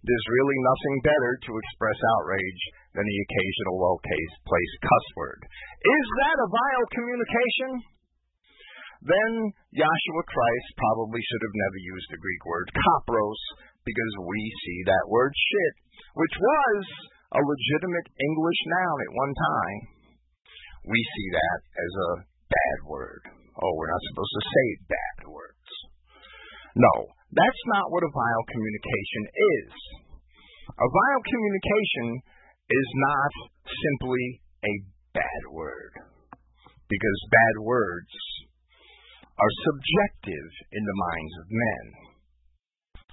There's really nothing better to express outrage than the occasional well-placed cuss word. Is that a vile communication? Then Yahshua Christ probably should have never used the Greek word kopros because we see that word shit, which was a legitimate English noun at one time. We see that as a bad word. Oh, we're not supposed to say bad words. No, that's not what a vile communication is. A vile communication is not simply a bad word. because bad words are subjective in the minds of men.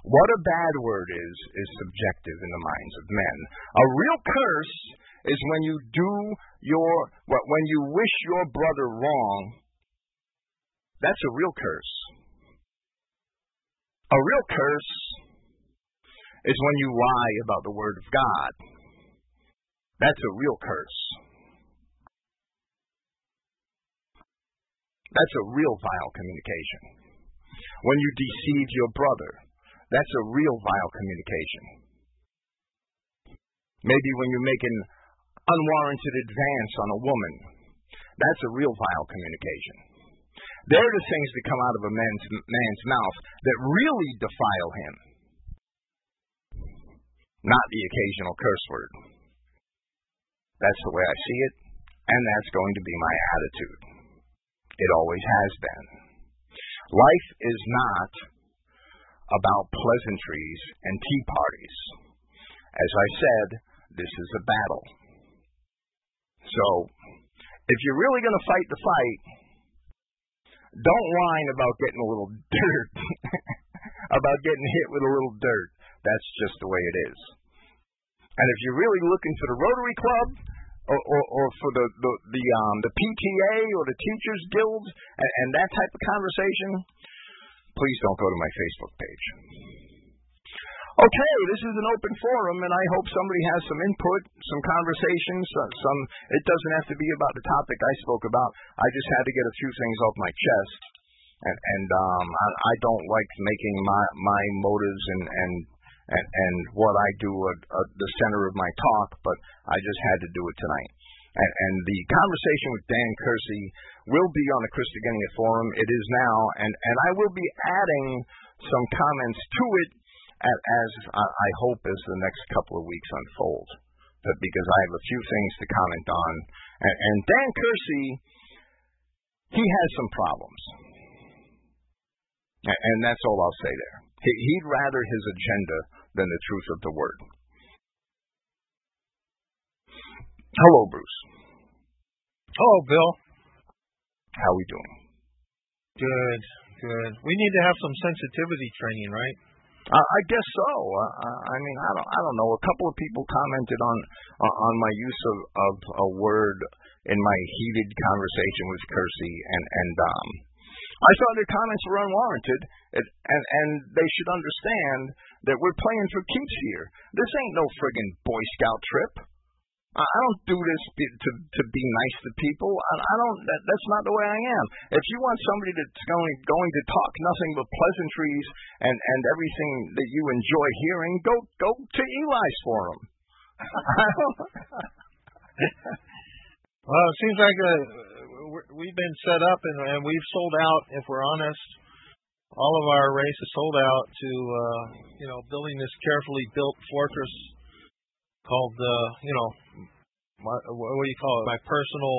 What a bad word is, is subjective in the minds of men. A real curse is when you do your, when you wish your brother wrong. That's a real curse. A real curse is when you lie about the Word of God. That's a real curse. That's a real vile communication. When you deceive your brother, that's a real vile communication. Maybe when you make an unwarranted advance on a woman, that's a real vile communication. They're the things that come out of a man's, man's mouth that really defile him, not the occasional curse word. That's the way I see it, and that's going to be my attitude. It always has been. Life is not about pleasantries and tea parties. As I said, this is a battle. So, if you're really going to fight the fight, don't whine about getting a little dirt, about getting hit with a little dirt. That's just the way it is. And if you're really looking for the Rotary Club, or, or, or for the the the, um, the PTA or the Teachers Guild and, and that type of conversation, please don't go to my Facebook page. Okay, this is an open forum, and I hope somebody has some input, some conversations. Some. It doesn't have to be about the topic I spoke about. I just had to get a few things off my chest, and and um, I, I don't like making my my motives and and and, and what I do at, at the center of my talk, but I just had to do it tonight. And, and the conversation with Dan Kersey will be on the Christogenea Forum. It is now, and, and I will be adding some comments to it as, I hope as the next couple of weeks unfold. But because I have a few things to comment on. And, and Dan Kersey, he has some problems. And, that's all I'll say there. He, he'd rather his agenda than the truth of the word. Hello, Bruce. Hello, Bill. How we doing? Good, good. We need to have some sensitivity training, right? Uh, I guess so. Uh, I mean, I don't, I don't know. A couple of people commented on uh, on my use of, of a word in my heated conversation with Kersey, and and um, I thought their comments were unwarranted, and, and and they should understand that we're playing for keeps here. This ain't no friggin' Boy Scout trip. I don't do this to to be nice to people. I, I don't. That, that's not the way I am. If you want somebody that's going going to talk nothing but pleasantries and and everything that you enjoy hearing, go go to Eli's forum. well, it seems like uh, we've been set up and, and we've sold out. If we're honest, all of our race is sold out to uh, you know building this carefully built fortress called uh, you know my, what do you call it? My personal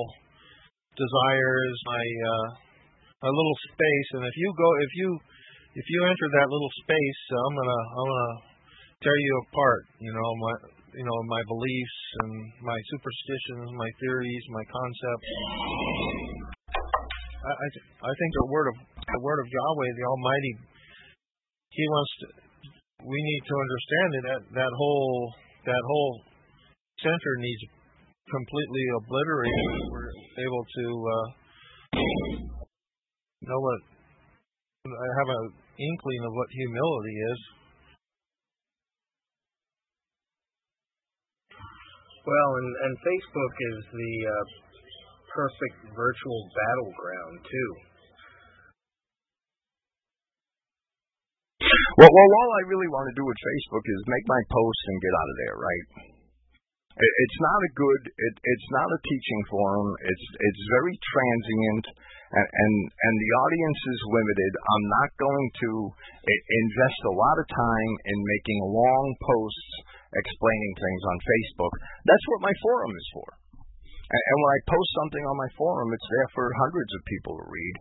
desires, my uh, my little space. And if you go, if you if you enter that little space, I'm gonna I'm gonna tear you apart. You know my you know my beliefs and my superstitions, my theories, my concepts. I I, th- I think the word of the word of Yahweh, the Almighty, He wants to. We need to understand that, that whole that whole center needs completely obliterated. We're able to uh, know what I have an inkling of what humility is. Well, and, and Facebook is the uh, perfect virtual battleground too. Well, well, all I really want to do with Facebook is make my posts and get out of there, right? It's not a good. It, it's not a teaching forum. It's it's very transient, and, and and the audience is limited. I'm not going to invest a lot of time in making long posts explaining things on Facebook. That's what my forum is for. And, and when I post something on my forum, it's there for hundreds of people to read,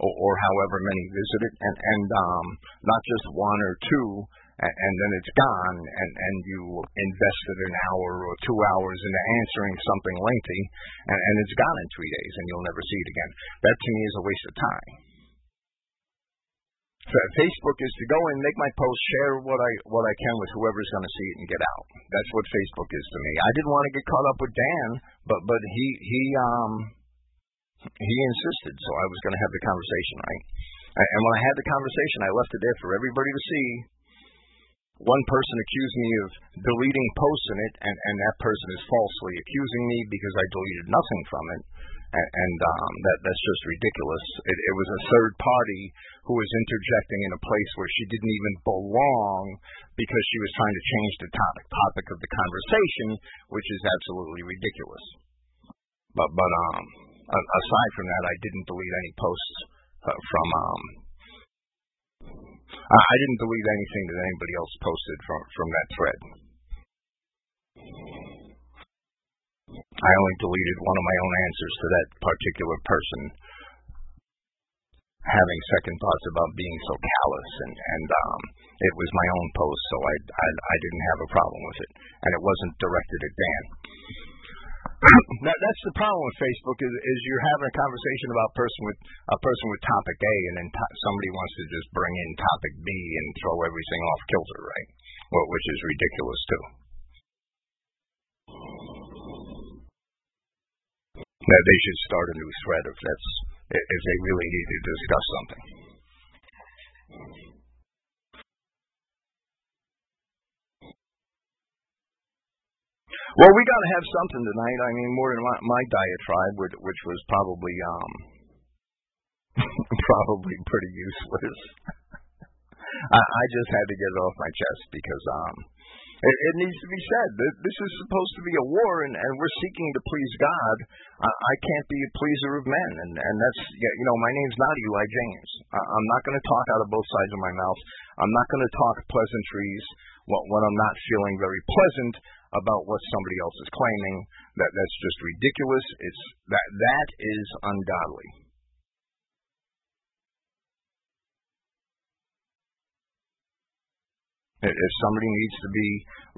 or, or however many visit it, and and um, not just one or two and, and then it's gone, and and you invested an hour or two hours into answering something lengthy, and, and it's gone in three days, and you'll never see it again. That to me is a waste of time. So Facebook is to go and make my post, share what I what I can with whoever's going to see it and get out. That's what Facebook is to me. I didn't want to get caught up with Dan, but but he he um he insisted, so I was going to have the conversation, right? And when I had the conversation, I left it there for everybody to see. One person accused me of deleting posts in it, and, and that person is falsely accusing me because I deleted nothing from it and, and um, that that's just ridiculous. It, it was a third party who was interjecting in a place where she didn't even belong because she was trying to change the topic topic of the conversation, which is absolutely ridiculous. But but um, aside from that, I didn't delete any posts uh, from um. I didn't delete anything that anybody else posted from from that thread. I only deleted one of my own answers to that particular person having second thoughts about being so callous and and um it was my own post so I I I didn't have a problem with it and it wasn't directed at Dan. That, that's the problem with Facebook is is you're having a conversation about person with a person with topic A and then to, somebody wants to just bring in topic B and throw everything off kilter, right? Well, which is ridiculous too. that they should start a new thread if that's if they really need to discuss something. Well, we got to have something tonight. I mean, more than my, my diatribe, which, which was probably um probably pretty useless. I, I just had to get it off my chest because um it, it needs to be said. This is supposed to be a war, and, and we're seeking to please God. I, I can't be a pleaser of men, and, and that's, you know, my name's not Eli James. I, I'm not going to talk out of both sides of my mouth. I'm not going to talk pleasantries when, when I'm not feeling very pleasant about what somebody else is claiming. That that's just ridiculous. It's that that is ungodly. If somebody needs to be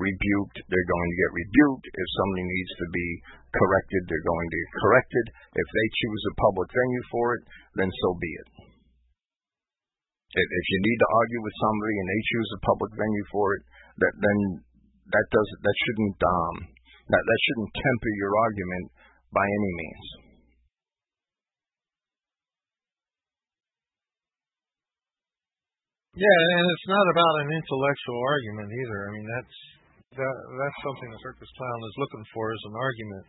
rebuked, they're going to get rebuked. If somebody needs to be corrected, they're going to get corrected. If they choose a public venue for it, then so be it. If you need to argue with somebody and they choose a public venue for it, that then that does that shouldn't um that that shouldn't temper your argument by any means. Yeah, and it's not about an intellectual argument either. I mean, that's that that's something a circus clown is looking for is an argument.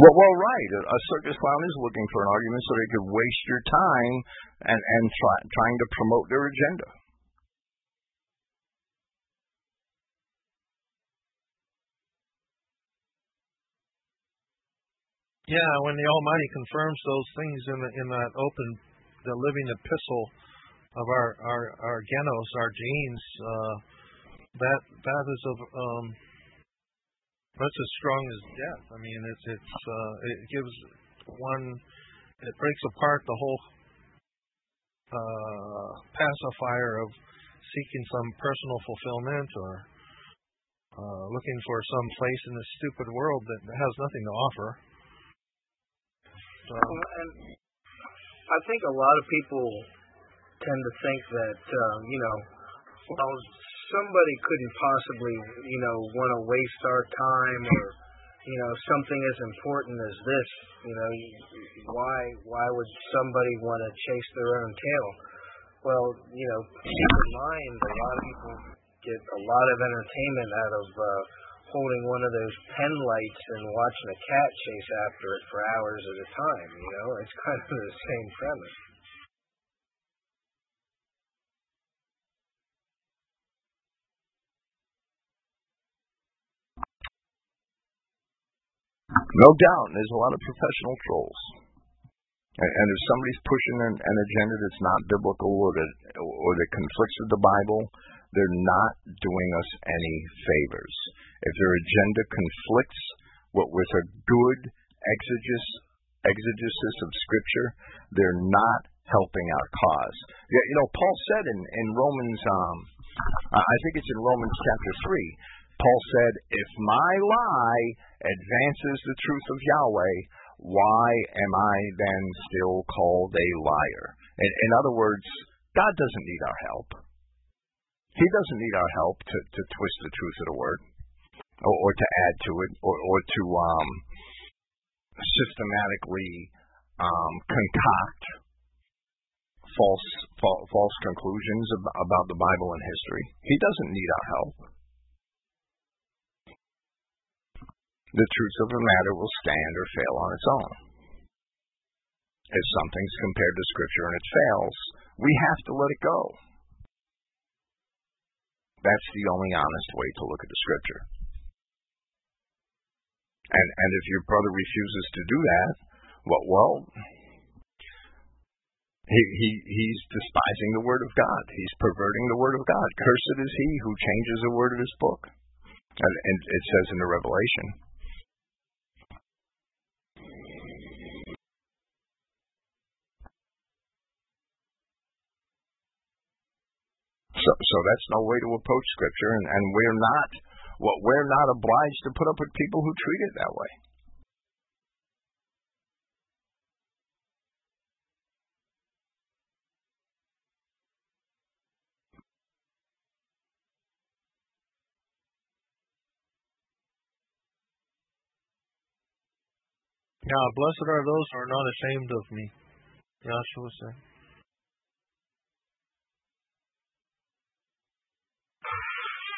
Well, well, right. A, a circus clown is looking for an argument so they could waste your time and and try, trying to promote their agenda. Yeah, when the Almighty confirms those things in the, in that open, the living epistle of our our our genos, our genes, uh, that that is of um, that's as strong as death. I mean, it's it's uh, it gives one, it breaks apart the whole uh, pacifier of seeking some personal fulfillment or uh, looking for some place in this stupid world that has nothing to offer. So, and I think a lot of people tend to think that um, you know, well, somebody couldn't possibly you know want to waste our time or you know something as important as this. You know, why why would somebody want to chase their own tail? Well, you know, keep in mind a lot of people get a lot of entertainment out of uh, holding one of those pen lights and watching a cat chase after it for hours at a time. You know, it's kind of the same premise. No doubt, there's a lot of professional trolls. And, if somebody's pushing an, an agenda that's not biblical or that or that conflicts with the Bible, they're not doing us any favors. If their agenda conflicts with, a good exegesis, exegesis of Scripture, they're not helping our cause. You know, Paul said in in Romans um, I think it's in Romans chapter 3. Paul said, If my lie advances the truth of Yahweh, why am I then still called a liar? In, in other words, God doesn't need our help. He doesn't need our help to, to twist the truth of the word or, or to add to it or, or to um, systematically um, concoct false, false false conclusions about, about the Bible and history. He doesn't need our help. The truth of the matter will stand or fail on its own. If something's compared to Scripture and it fails, we have to let it go. That's the only honest way to look at the Scripture. And and if your brother refuses to do that, well, well, he, he he's despising the word of God. He's perverting the word of God. Cursed is he who changes the word of his book. And, and it says in the Revelation. So, so that's no way to approach Scripture, and, and we're not well, we're not obliged to put up with people who treat it that way. Yeah, blessed are those who are not ashamed of me. Yahshua said.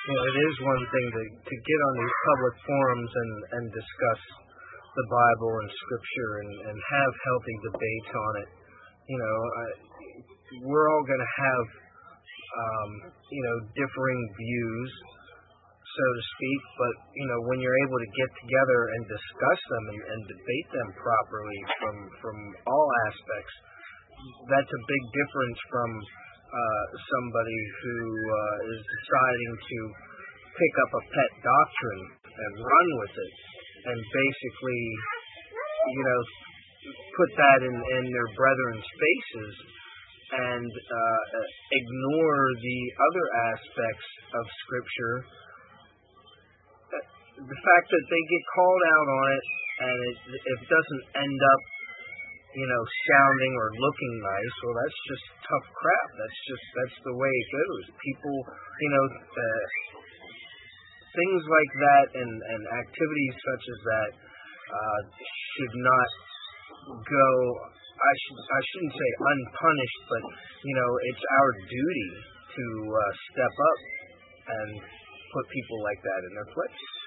You know, it is one thing to, to get on these public forums and, and discuss the Bible and Scripture and, and have healthy debates on it. You know, I, we're all going to have, um, you know, differing views, so to speak, but, you know, when you're able to get together and discuss them and, and debate them properly from, from all aspects, that's a big difference from somebody who uh, is deciding to pick up a pet doctrine and run with it, and basically, you know, put that in, in their brethren's faces and uh, ignore the other aspects of Scripture. Uh, the fact that they get called out on it and it, it doesn't end up you know, sounding or looking nice, well, that's just tough crap. That's just that's the way it goes. People, you know, uh, things like that and and activities such as that uh, should not go. I should I shouldn't say unpunished, but you know, it's our duty to uh, step up and put people like that in their place.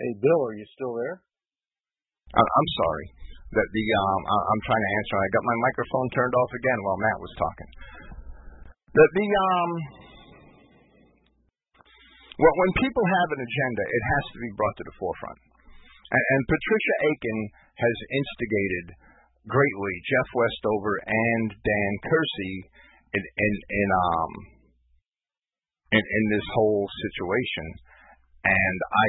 Hey, Bill, are you still there? I'm sorry. That the um, I'm trying to answer. I got my microphone turned off again while Matt was talking. That the um, well, when people have an agenda, it has to be brought to the forefront. And, and Patricia Aiken has instigated greatly Jeff Westover and Dan Kersey in in, in um in, in this whole situation. And I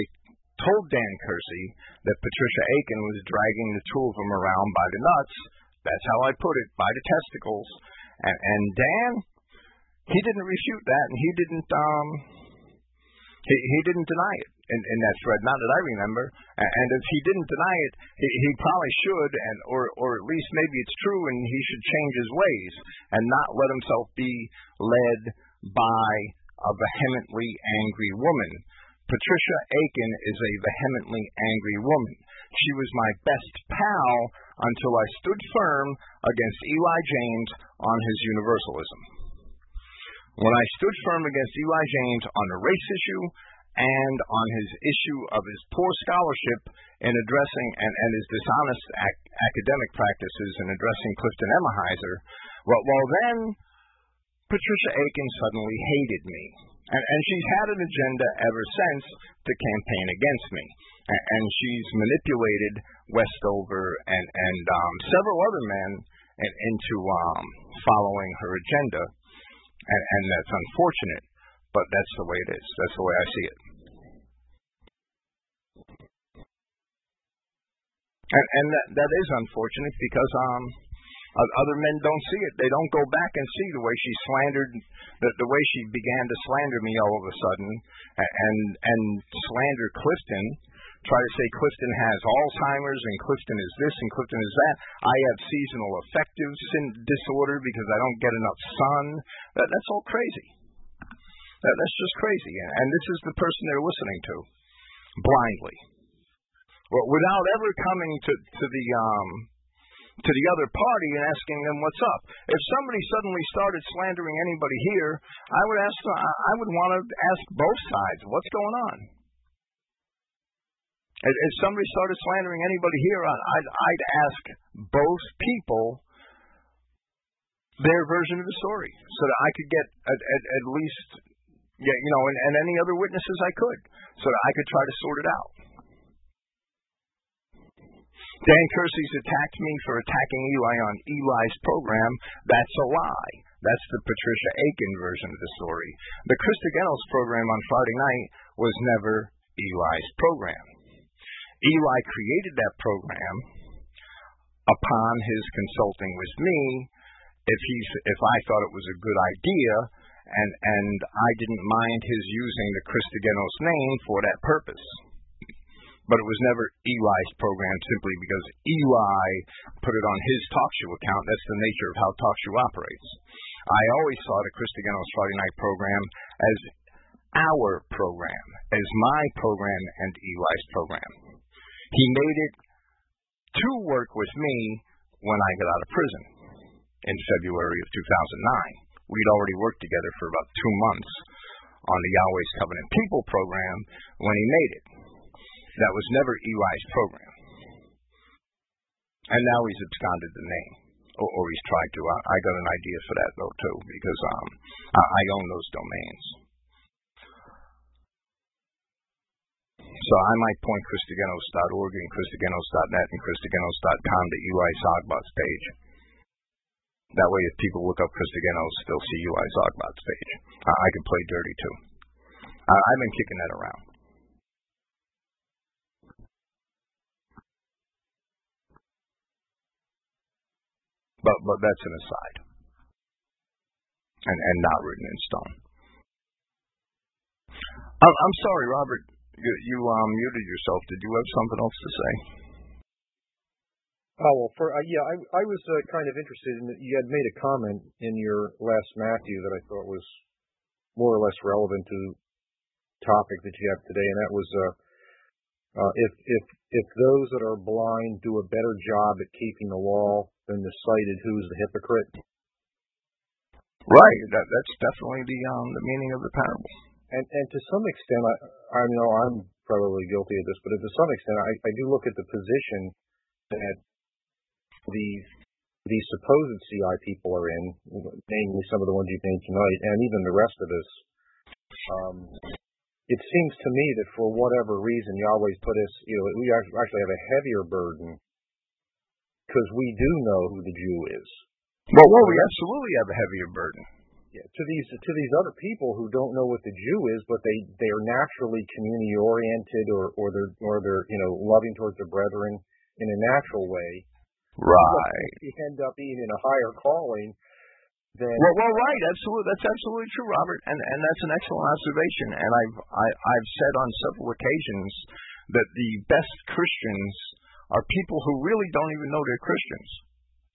told Dan Kersey that Patricia Aiken was dragging the two of them around by the nuts. That's how I put it, by the testicles. And, and Dan, he didn't refute that, and he didn't um, he, he didn't deny it in, in that thread, not that I remember. And, and if he didn't deny it, he, he probably should, and or or at least maybe it's true, and he should change his ways and not let himself be led by a vehemently angry woman Patricia Aiken is a vehemently angry woman. She was my best pal until I stood firm against Eli James on his universalism. When I stood firm against Eli James on the race issue and on his issue of his poor scholarship in addressing and, and his dishonest ac- academic practices in addressing Clifton Emahiser, well, well then Patricia Aiken suddenly hated me. And, and she's had an agenda ever since to campaign against me. And, and she's manipulated Westover and, and um, several other men in, into um, following her agenda. And, and that's unfortunate, but that's the way it is. That's the way I see it. And, and that, that is unfortunate because um, other men don't see it. They don't go back and see the way she slandered, the, the way she began to slander me all of a sudden, and and slander Clifton. Try to say Clifton has Alzheimer's and Clifton is this and Clifton is that. I have seasonal affective disorder because I don't get enough sun. That, that's all crazy. That, that's just crazy. And this is the person they're listening to blindly, well, without ever coming to to the um to the other party and asking them what's up. If somebody suddenly started slandering anybody here, I would ask. I would want to ask both sides what's going on. If somebody started slandering anybody here, I'd, I'd ask both people their version of the story so that I could get at, at, at least, yeah, you know, and, and any other witnesses I could so that I could try to sort it out. Dan Kersey's attacked me for attacking Eli on Eli's program. That's a lie. That's the Patricia Aiken version of the story. The Krista Christogenea program on Friday night was never Eli's program. Eli created that program upon his consulting with me if he's if I thought it was a good idea and and I didn't mind his using the Christogenea name for that purpose but it was never Eli's program simply because Eli put it on his TalkShoe account. That's the nature of how TalkShoe operates. I always saw the Christogenea Friday night program as our program, as my program and Eli's program. He made it to work with me when I got out of prison in February of 2009. We'd already worked together for about two months on the Yahweh's Covenant People program when he made it. That was never Eli's program. And now he's absconded the name, or, or he's tried to. I, I, got an idea for that though too, because um, I, I own those domains. So I might point Christogenea.org and Christogenea.net and Christogenea.com to Eli Zogbot's page. That way, if people look up Christogenea, they'll see Eli Zogbot's page. I, I can play dirty too. I, I've been kicking that around. But but that's an aside, and and not written in stone. I'm, sorry, Robert. You, you um, muted yourself. Did you have something else to say? Oh well, for uh, yeah, I I was uh, kind of interested in that you had made a comment in your last Matthew that I thought was more or less relevant to the topic that you have today, and that was uh, uh, if if if those that are blind do a better job at keeping the law the sighted, who's the hypocrite? Right. That that's definitely the um the meaning of the parable. And and to some extent, I I know I'm probably guilty of this, but to some extent, I, I do look at the position that the the supposed CI people are in, namely some of the ones you've named tonight, and even the rest of us. Um, it seems to me that for whatever reason, Yahweh's put us, you know, we actually have a heavier burden because we do know who the Jew is. Well, well, we absolutely have a heavier burden. Yeah, to these to these other people who don't know what the Jew is, but they they are naturally community oriented or or they're or they're you know loving towards their brethren in a natural way. Right. You end up being in a higher calling. Then well, well, right, absolutely. That's absolutely true, Robert, and and that's an excellent observation. And I've I, I've said on several occasions that the best Christians are people who really don't even know they're Christians.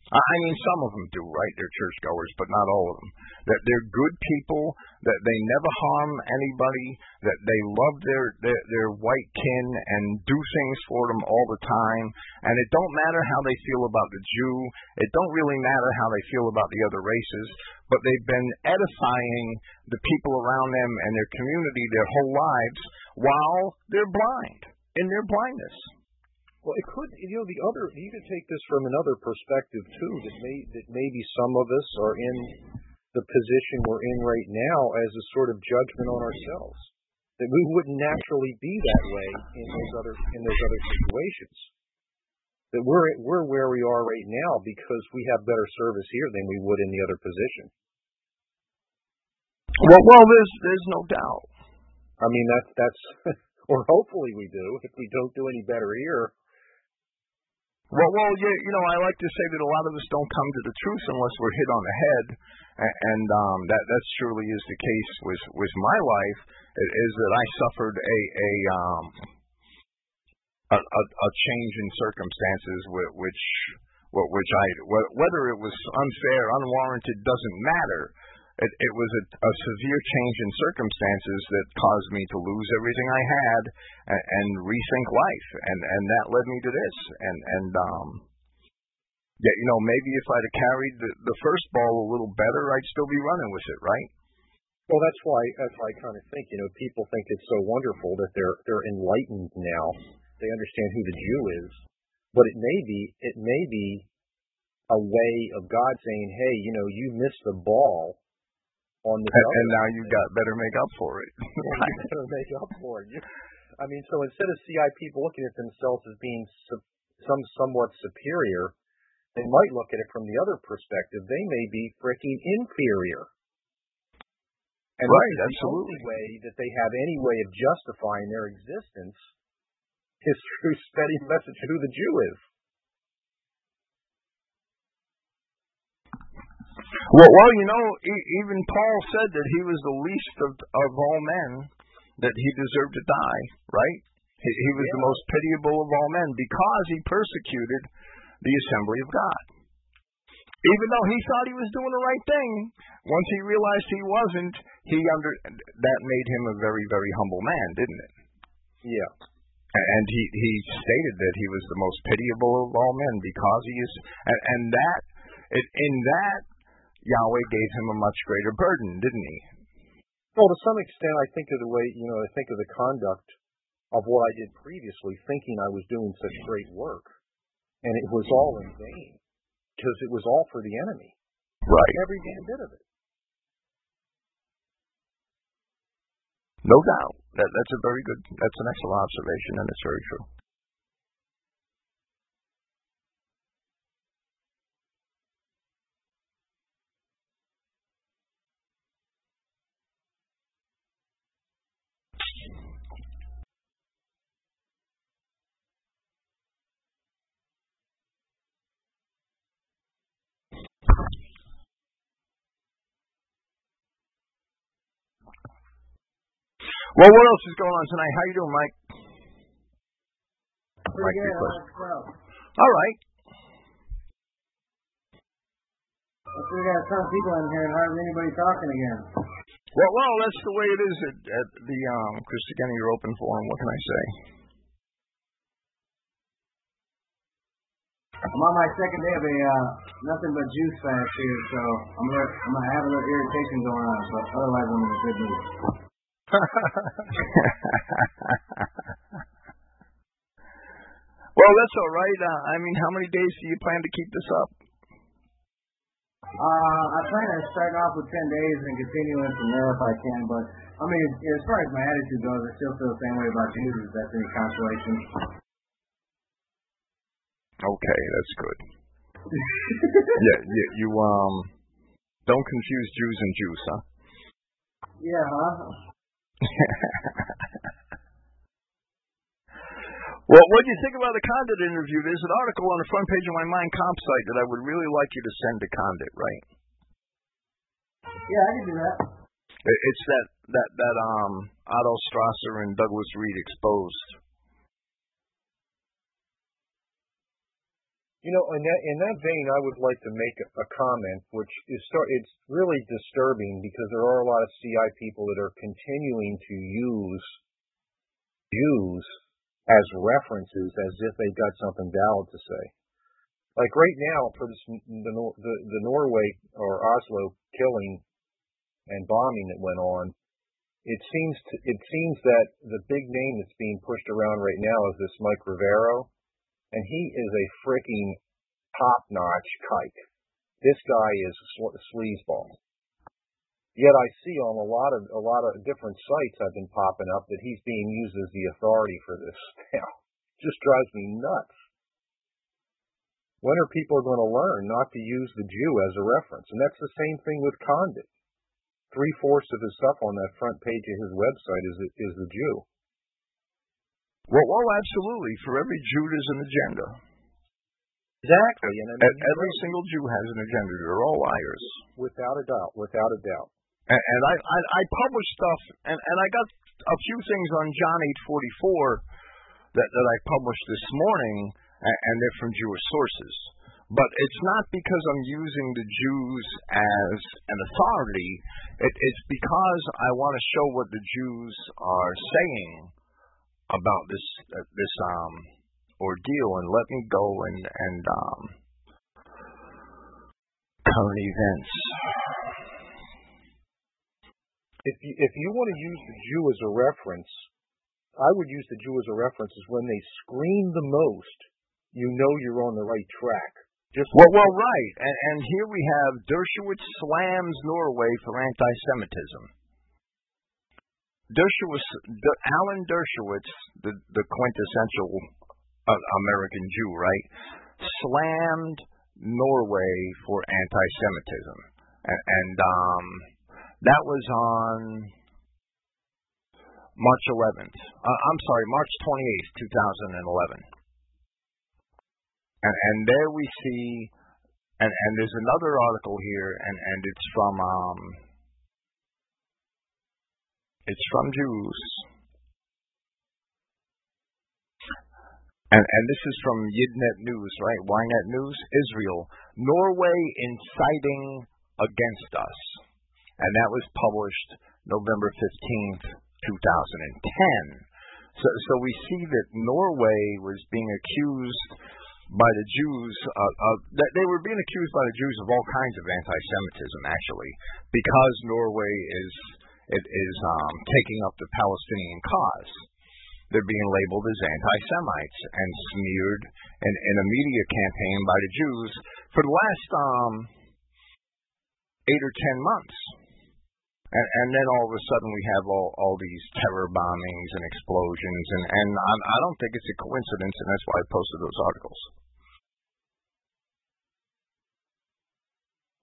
I mean, some of them do, right? They're churchgoers, but not all of them. That they're good people, that they never harm anybody, that they love their, their their white kin and do things for them all the time. And it don't matter how they feel about the Jew. It don't really matter how they feel about the other races. But they've been edifying the people around them and their community their whole lives while they're blind in their blindness. Well, it could, you know, the other, you could take this from another perspective too, that may, that maybe some of us are in the position we're in right now as a sort of judgment on ourselves. That we wouldn't naturally be that way in those other, in those other situations. That we're, we're where we are right now because we have better service here than we would in the other position. Well, well, there's, there's no doubt. I mean, that's, that's, or hopefully we do. If we don't do any better here, well, well, you, you know, I like to say that a lot of us don't come to the truth unless we're hit on the head, and, um, that that surely is the case with with my life. Is that I suffered a a um a, a, a change in circumstances with, which which I whether it was unfair, unwarranted, doesn't matter it, it was a, a severe change in circumstances that caused me to lose everything I had and, and rethink life, and and that led me to this. And and um, yeah, you know, maybe if I'd have carried the, the first ball a little better, I'd still be running with it, right? Well, that's why that's why I kind of think you know people think it's so wonderful that they're they're enlightened now. They understand who the Jew is, but it may be it may be a way of God saying, hey, you know, you missed the ball on the and, and now you got better make up for it. right. You better make up for it. I mean, so instead of CI people looking at themselves as being su- some somewhat superior, they might look at it from the other perspective. They may be freaking inferior. And right, the absolutely. only way that they have any way of justifying their existence is through spreading the message of who the Jew is. Well, well, you know, even Paul said that he was the least of of all men, that he deserved to die. Right? He, he was yeah. the most pitiable of all men because he persecuted the assembly of God. Even though he thought he was doing the right thing, once he realized he wasn't, he under that made him a very, very humble man, didn't it? Yeah. And he he stated that he was the most pitiable of all men because he is, and, and that it, in that Yahweh gave him a much greater burden, didn't he? Well, to some extent, I think of the way, you know, I think of the conduct of what I did previously, thinking I was doing such great work. And it was all in vain, because it was all for the enemy. Right. Every damn bit of it. No doubt. That, that's a very good, that's an excellent observation, and it's very true. Well, what else is going on tonight? How you doing, Mike? Pretty Mike, good. Well, All right. we got some people in here and hardly anybody talking again. Well, well, that's the way it is at, at the um, Christogenea Open Forum. What can I say? I'm on my second day of a uh, nothing but juice fast here, so I'm gonna I'm gonna have a little irritation going on, but otherwise I'm in a good mood. well, that's all right. Uh, I mean, how many days do you plan to keep this up? Uh, I plan to start off with 10 days and continue it from there if I can, but I mean, as, as far as my attitude goes, I still feel the same way about Jesus, if that's any consolation. Okay, that's good. yeah, you, you um don't confuse Jews and Jews, huh? Yeah, huh? Well, what do you think about the Condit interview? There's an article on the front page of my Mind Comp site that I would really like you to send to Condit, right? Yeah, I can do that. It's that that that um Otto Strasser and Douglas Reed exposed. You know, in that in that vein, I would like to make a, comment, which is start. It's really disturbing because there are a lot of CI people that are continuing to use Jews as references as if they've got something valid to say. Like right now, for this, the, the the Norway or Oslo killing and bombing that went on, it seems to, it seems that the big name that's being pushed around right now is this Mike Rivero, and he is a freaking top-notch kike. This guy is a sleazeball. Yet I see on a lot of a lot of different sites I've been popping up that he's being used as the authority for this now. Just drives me nuts. When are people going to learn not to use the Jew as a reference? And that's the same thing with Condit three fourths of his stuff on that front page of his website is is the Jew. Well, well, absolutely. For every Jew, there's an agenda. Exactly, and, every single Jew has an agenda. They're all liars, without a doubt. Without a doubt. And, and I, I I publish stuff, and and I got a few things on John eight forty four that that I published this morning, and, and they're from Jewish sources. But it's not because I'm using the Jews as an authority. It, it's because I want to show what the Jews are saying about this uh, this um, ordeal, and let me go and and um, current events. If you, if you want to use the Jew as a reference, I would use the Jew as a reference is when they scream the most, you know you're on the right track. Just well, well, right. And, and here we have Dershowitz slams Norway for anti-Semitism. Dershowitz, Alan Dershowitz, the, the quintessential uh, American Jew, right, slammed Norway for anti-Semitism, and, and um, that was on March 11th. Uh, I'm sorry, March 28th, 2011. And, and there we see, and, and there's another article here, and, and it's from um, it's from Jews. And, and this is from Yidnet News, right? Ynet News, Israel. Norway inciting against us. And that was published November 15th, 2010. So, so we see that Norway was being accused by the Jews, uh, uh, that they were being accused by the Jews of all kinds of anti-Semitism, actually, because Norway is it is um, taking up the Palestinian cause. They're being labeled as anti-Semites and smeared in, in a media campaign by the Jews for the last um, eight or ten months. And, and then all of a sudden we have all, all these terror bombings and explosions, and, and I, I don't think it's a coincidence, and that's why I posted those articles.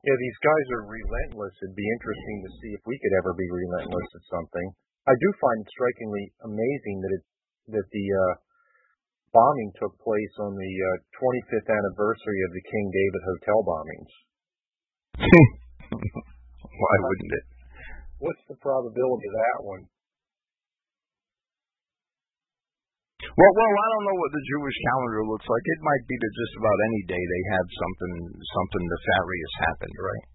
Yeah, these guys are relentless. It'd be interesting to see if we could ever be relentless at something. I do find it strikingly amazing that it that the uh, bombing took place on the uh, 25th anniversary of the King David hotel bombings. Why wouldn't it? What's the probability of that one? Well, well, I don't know what the Jewish calendar looks like. It might be that just about any day they have something something nefarious happened, right?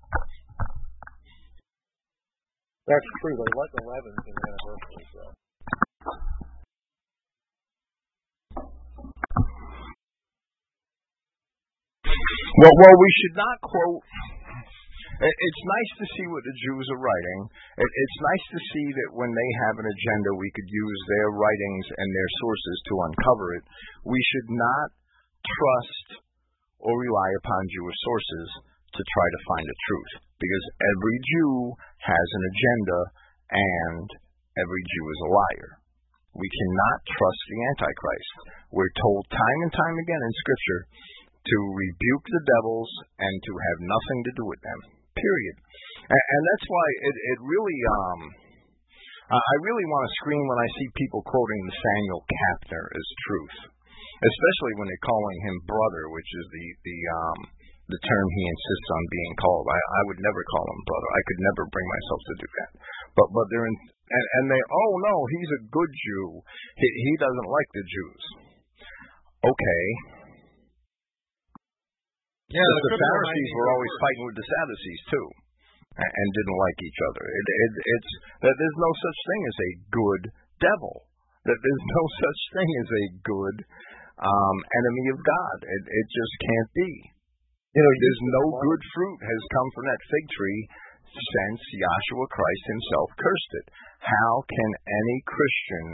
That's true. They like 11th and anniversary, so. Well, well, we should not quote it's nice to see what the Jews are writing. It's nice to see that when they have an agenda, we could use their writings and their sources to uncover it. We should not trust or rely upon Jewish sources to try to find the truth, because every Jew has an agenda and every Jew is a liar. We cannot trust the Antichrist. We're told time and time again in Scripture to rebuke the devils and to have nothing to do with them. Period. And, and that's why it, it really, um, I really want to scream when I see people quoting Samuel Kapner as truth, especially when they're calling him brother, which is the the um, the term he insists on being called. I, I would never call him brother. I could never bring myself to do that. But but they're in, and, and they oh no, he's a good Jew. He he doesn't like the Jews. Okay, Yeah, the, the Pharisees were always fighting with the Sadducees too, and, and didn't like each other. It, it, it's that there's no such thing as a good devil. That there's no such thing as a good um, enemy of God. It, it just can't be. You know, there's no good fruit has come from that fig tree since Yahshua Christ himself cursed it. How can any Christian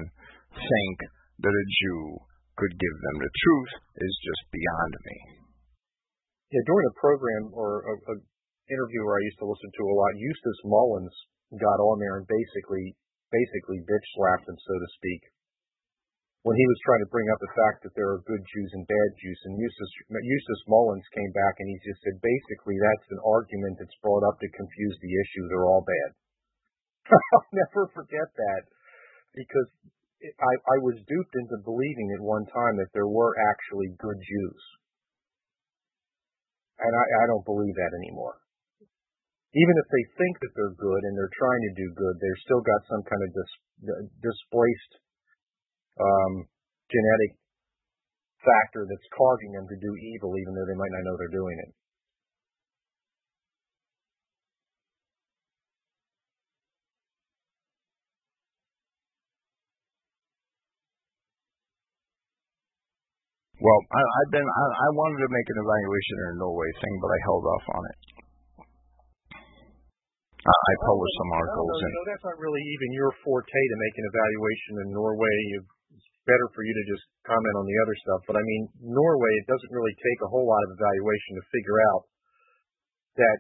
think that a Jew could give them the truth is just beyond me. Yeah, during a program or a, a interview where I used to listen to a lot, Eustace Mullins got on there and basically basically bitch slapped him, so to speak, when he was trying to bring up the fact that there are good Jews and bad Jews. And Eustace, Eustace Mullins came back and he just said, basically, that's an argument that's brought up to confuse the issue. They're all bad. I'll never forget that because I, I was duped into believing at one time that there were actually good Jews. And I, I don't believe that anymore. Even if they think that they're good and they're trying to do good, they've still got some kind of dis, displaced um, genetic factor that's causing them to do evil, even though they might not know they're doing it. Well, I, I've been I, I wanted to make an evaluation in a Norway thing, but I held off on it. I, I published some articles. No, no, no, that's not really even your forte to make an evaluation in Norway. It's better for you to just comment on the other stuff. But I mean, Norway, it doesn't really take a whole lot of evaluation to figure out that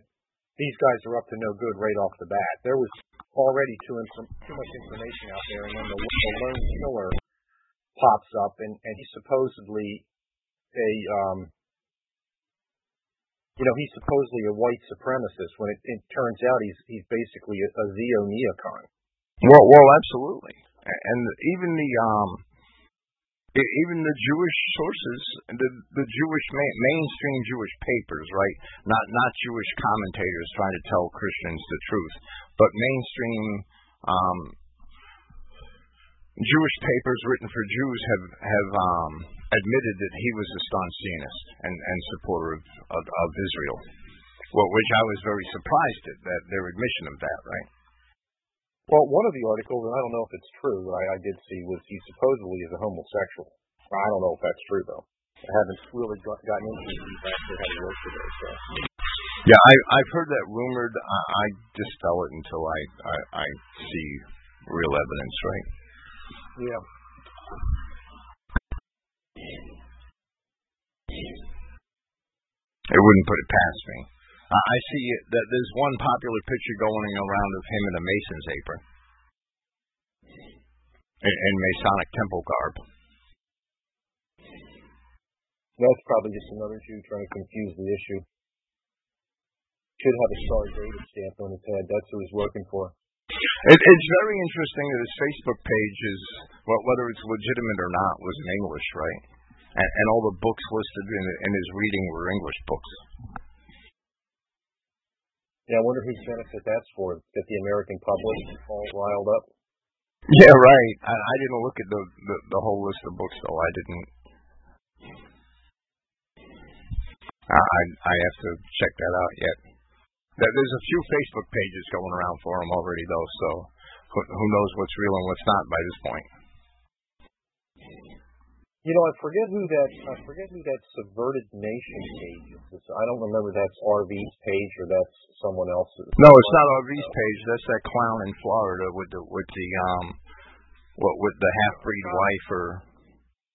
these guys are up to no good right off the bat. There was already too, inf- too much information out there, and then the, the lone killer pops up, and, and he's supposedly a, um, you know, he's supposedly a white supremacist. When it, it turns out he's he's basically a, a neocon. Well, well, absolutely, and even the um, even the Jewish sources, the the Jewish ma- mainstream Jewish papers, right? Not not Jewish commentators trying to tell Christians the truth, but mainstream um, Jewish papers written for Jews have have um, admitted that he was a staunch Zionist and, and supporter of, of, of Israel, well, which I was very surprised at that their admission of that. Right. Well, one of the articles, and I don't know if it's true, I, I did see was he supposedly is a homosexual. I don't know if that's true though. I haven't really got, gotten into it after having worked today. So. Yeah, I, I've heard that rumored. I, I dispel it until I, I, I see real evidence. Right. Yeah. It wouldn't put it past me. Uh, I see that there's one popular picture going around of him in a Mason's apron, in, in Masonic temple garb. That's probably just another Jew trying to confuse the issue. Should have a Star David stamp on his head. That's who he's working for. It, it's very interesting that his Facebook page is, well, whether it's legitimate or not, was in English, right? And, and all the books listed in, in his reading were English books. Yeah, I wonder whose benefit that's for. That the American public all riled up. Yeah, right. I, I didn't look at the, the the whole list of books though. I didn't. I I have to check that out yet. There's a few Facebook pages going around for him already though, so who knows what's real and what's not by this point. You know, I forget who that I forget who that subverted nation page is. I don't remember if that's RV's page or that's someone else's. No, it's not RV's page. That's that clown in Florida with the with the um what with the half breed wife or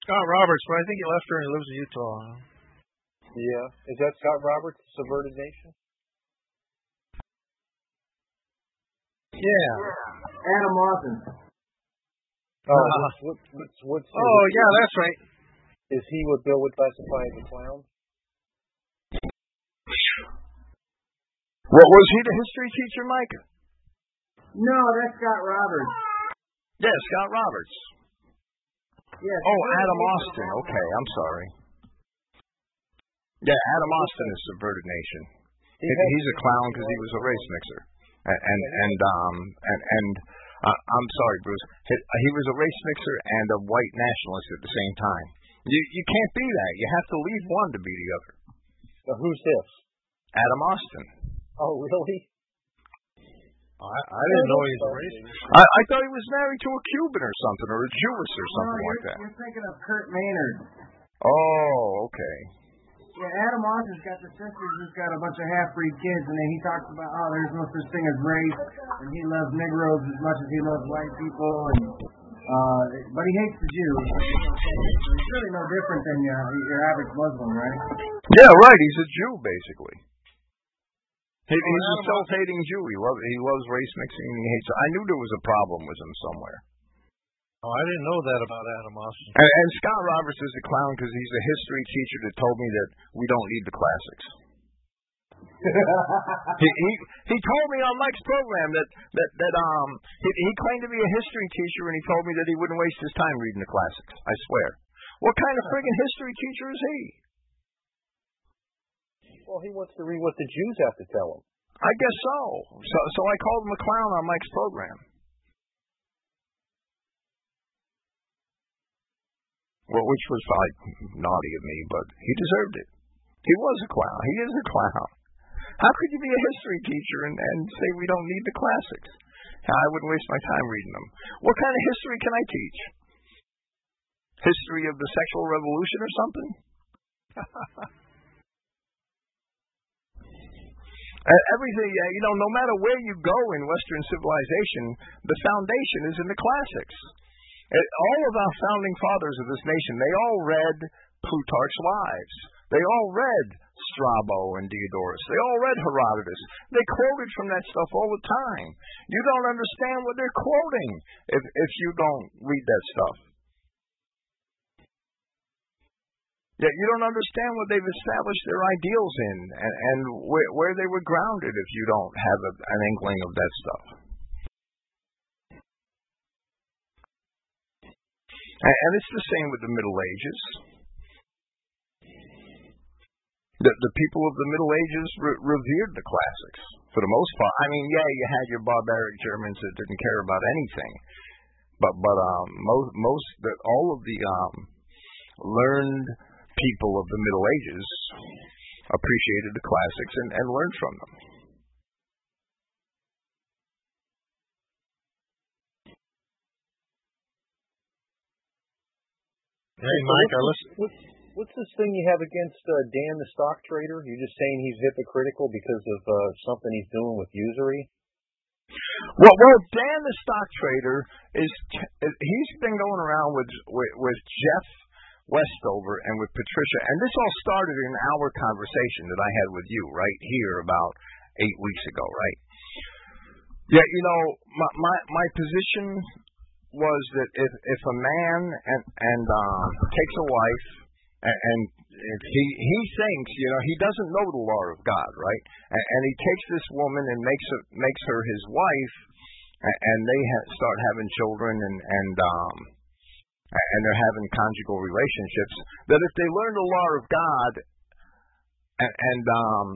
Scott Roberts, but I think he left her and he lives in Utah. Yeah, is that Scott Roberts, subverted nation? Yeah. Adam Lawson. Oh, Uh, what's, what's, what's, Oh yeah, that's right. Is he what Bill would classify as a clown? what was he the history teacher, Mike? No, that's Scott Roberts. Yeah, Scott Roberts. Yes. Oh, Adam Austin. Okay, I'm sorry. Yeah, Adam Austin is subverted nation. He, he's a clown because he was a race mixer, and and and um and and uh, I'm sorry, Bruce. He, he was a race mixer and a white nationalist at the same time. You you can't be that. You have to leave one to be the other. Now, who's this? Adam Austin. Oh, really? I, I didn't know he was a racist. I, I thought he was married to a Cuban or something, or a Jewess or something you're, like that. you're thinking of Kurt Maynard. Oh, okay. Yeah, Adam Austin's got the sisters who's got a bunch of half-breed kids, and then he talks about how there's no such thing as race, and he loves Negroes as much as he loves white people, and uh, but he hates the Jews. He's really no different than your, your average Muslim, right? Yeah, right. He's a Jew, basically. He, Well, he's a self-hating Jew. He loves he loves race mixing. And he hates. I knew there was a problem with him somewhere. Oh, I didn't know that about Adam Austin. And, and Scott Roberts is a clown because he's a history teacher that told me that we don't need the classics. he, he he told me on Mike's program that that that um he, he claimed to be a history teacher and he told me that he wouldn't waste his time reading the classics. I swear. What kind of friggin' history teacher is he? Well, he wants to read what the Jews have to tell him. I guess so. So so I called him a clown on Mike's program. Well, which was like naughty of me, but he deserved it. He was a clown. He is a clown. How could you be a history teacher and, and say we don't need the classics? I wouldn't waste my time reading them. What kind of history can I teach? History of the sexual revolution or something? Everything, uh, you know, no matter where you go in Western civilization, the foundation is in the classics. All of our founding fathers of this nation, they all read Plutarch's Lives. They all read Strabo and Diodorus. They all read Herodotus. They quoted from that stuff all the time. You don't understand what they're quoting if if you don't read that stuff. Yeah, you don't understand what they've established their ideals in and, and where, where they were grounded if you don't have a, an inkling of that stuff. And, it's the same with the Middle Ages. The, the people of the Middle Ages re- revered the classics for the most part. I mean, yeah, you had your barbaric Germans that didn't care about anything, but but um, most most that all of the um, learned people of the Middle Ages appreciated the classics and, and learned from them. Hey, Mike, I listen. What's, what's this thing you have against uh, Dan the stock trader? You're just saying he's hypocritical because of uh, something he's doing with usury? Well, well, Dan the stock trader is he's been going around with with, with Jeff Westover and with Patricia, and this all started in our conversation that I had with you right here about eight weeks ago, right? Yeah, you know, my my, my position was that if if a man and and um, takes a wife and, and if he he thinks you know he doesn't know the law of God, right? And, and he takes this woman and makes her makes her his wife, and, and they ha- start having children and and um and they're having conjugal relationships. That if they learn the law of God and, and um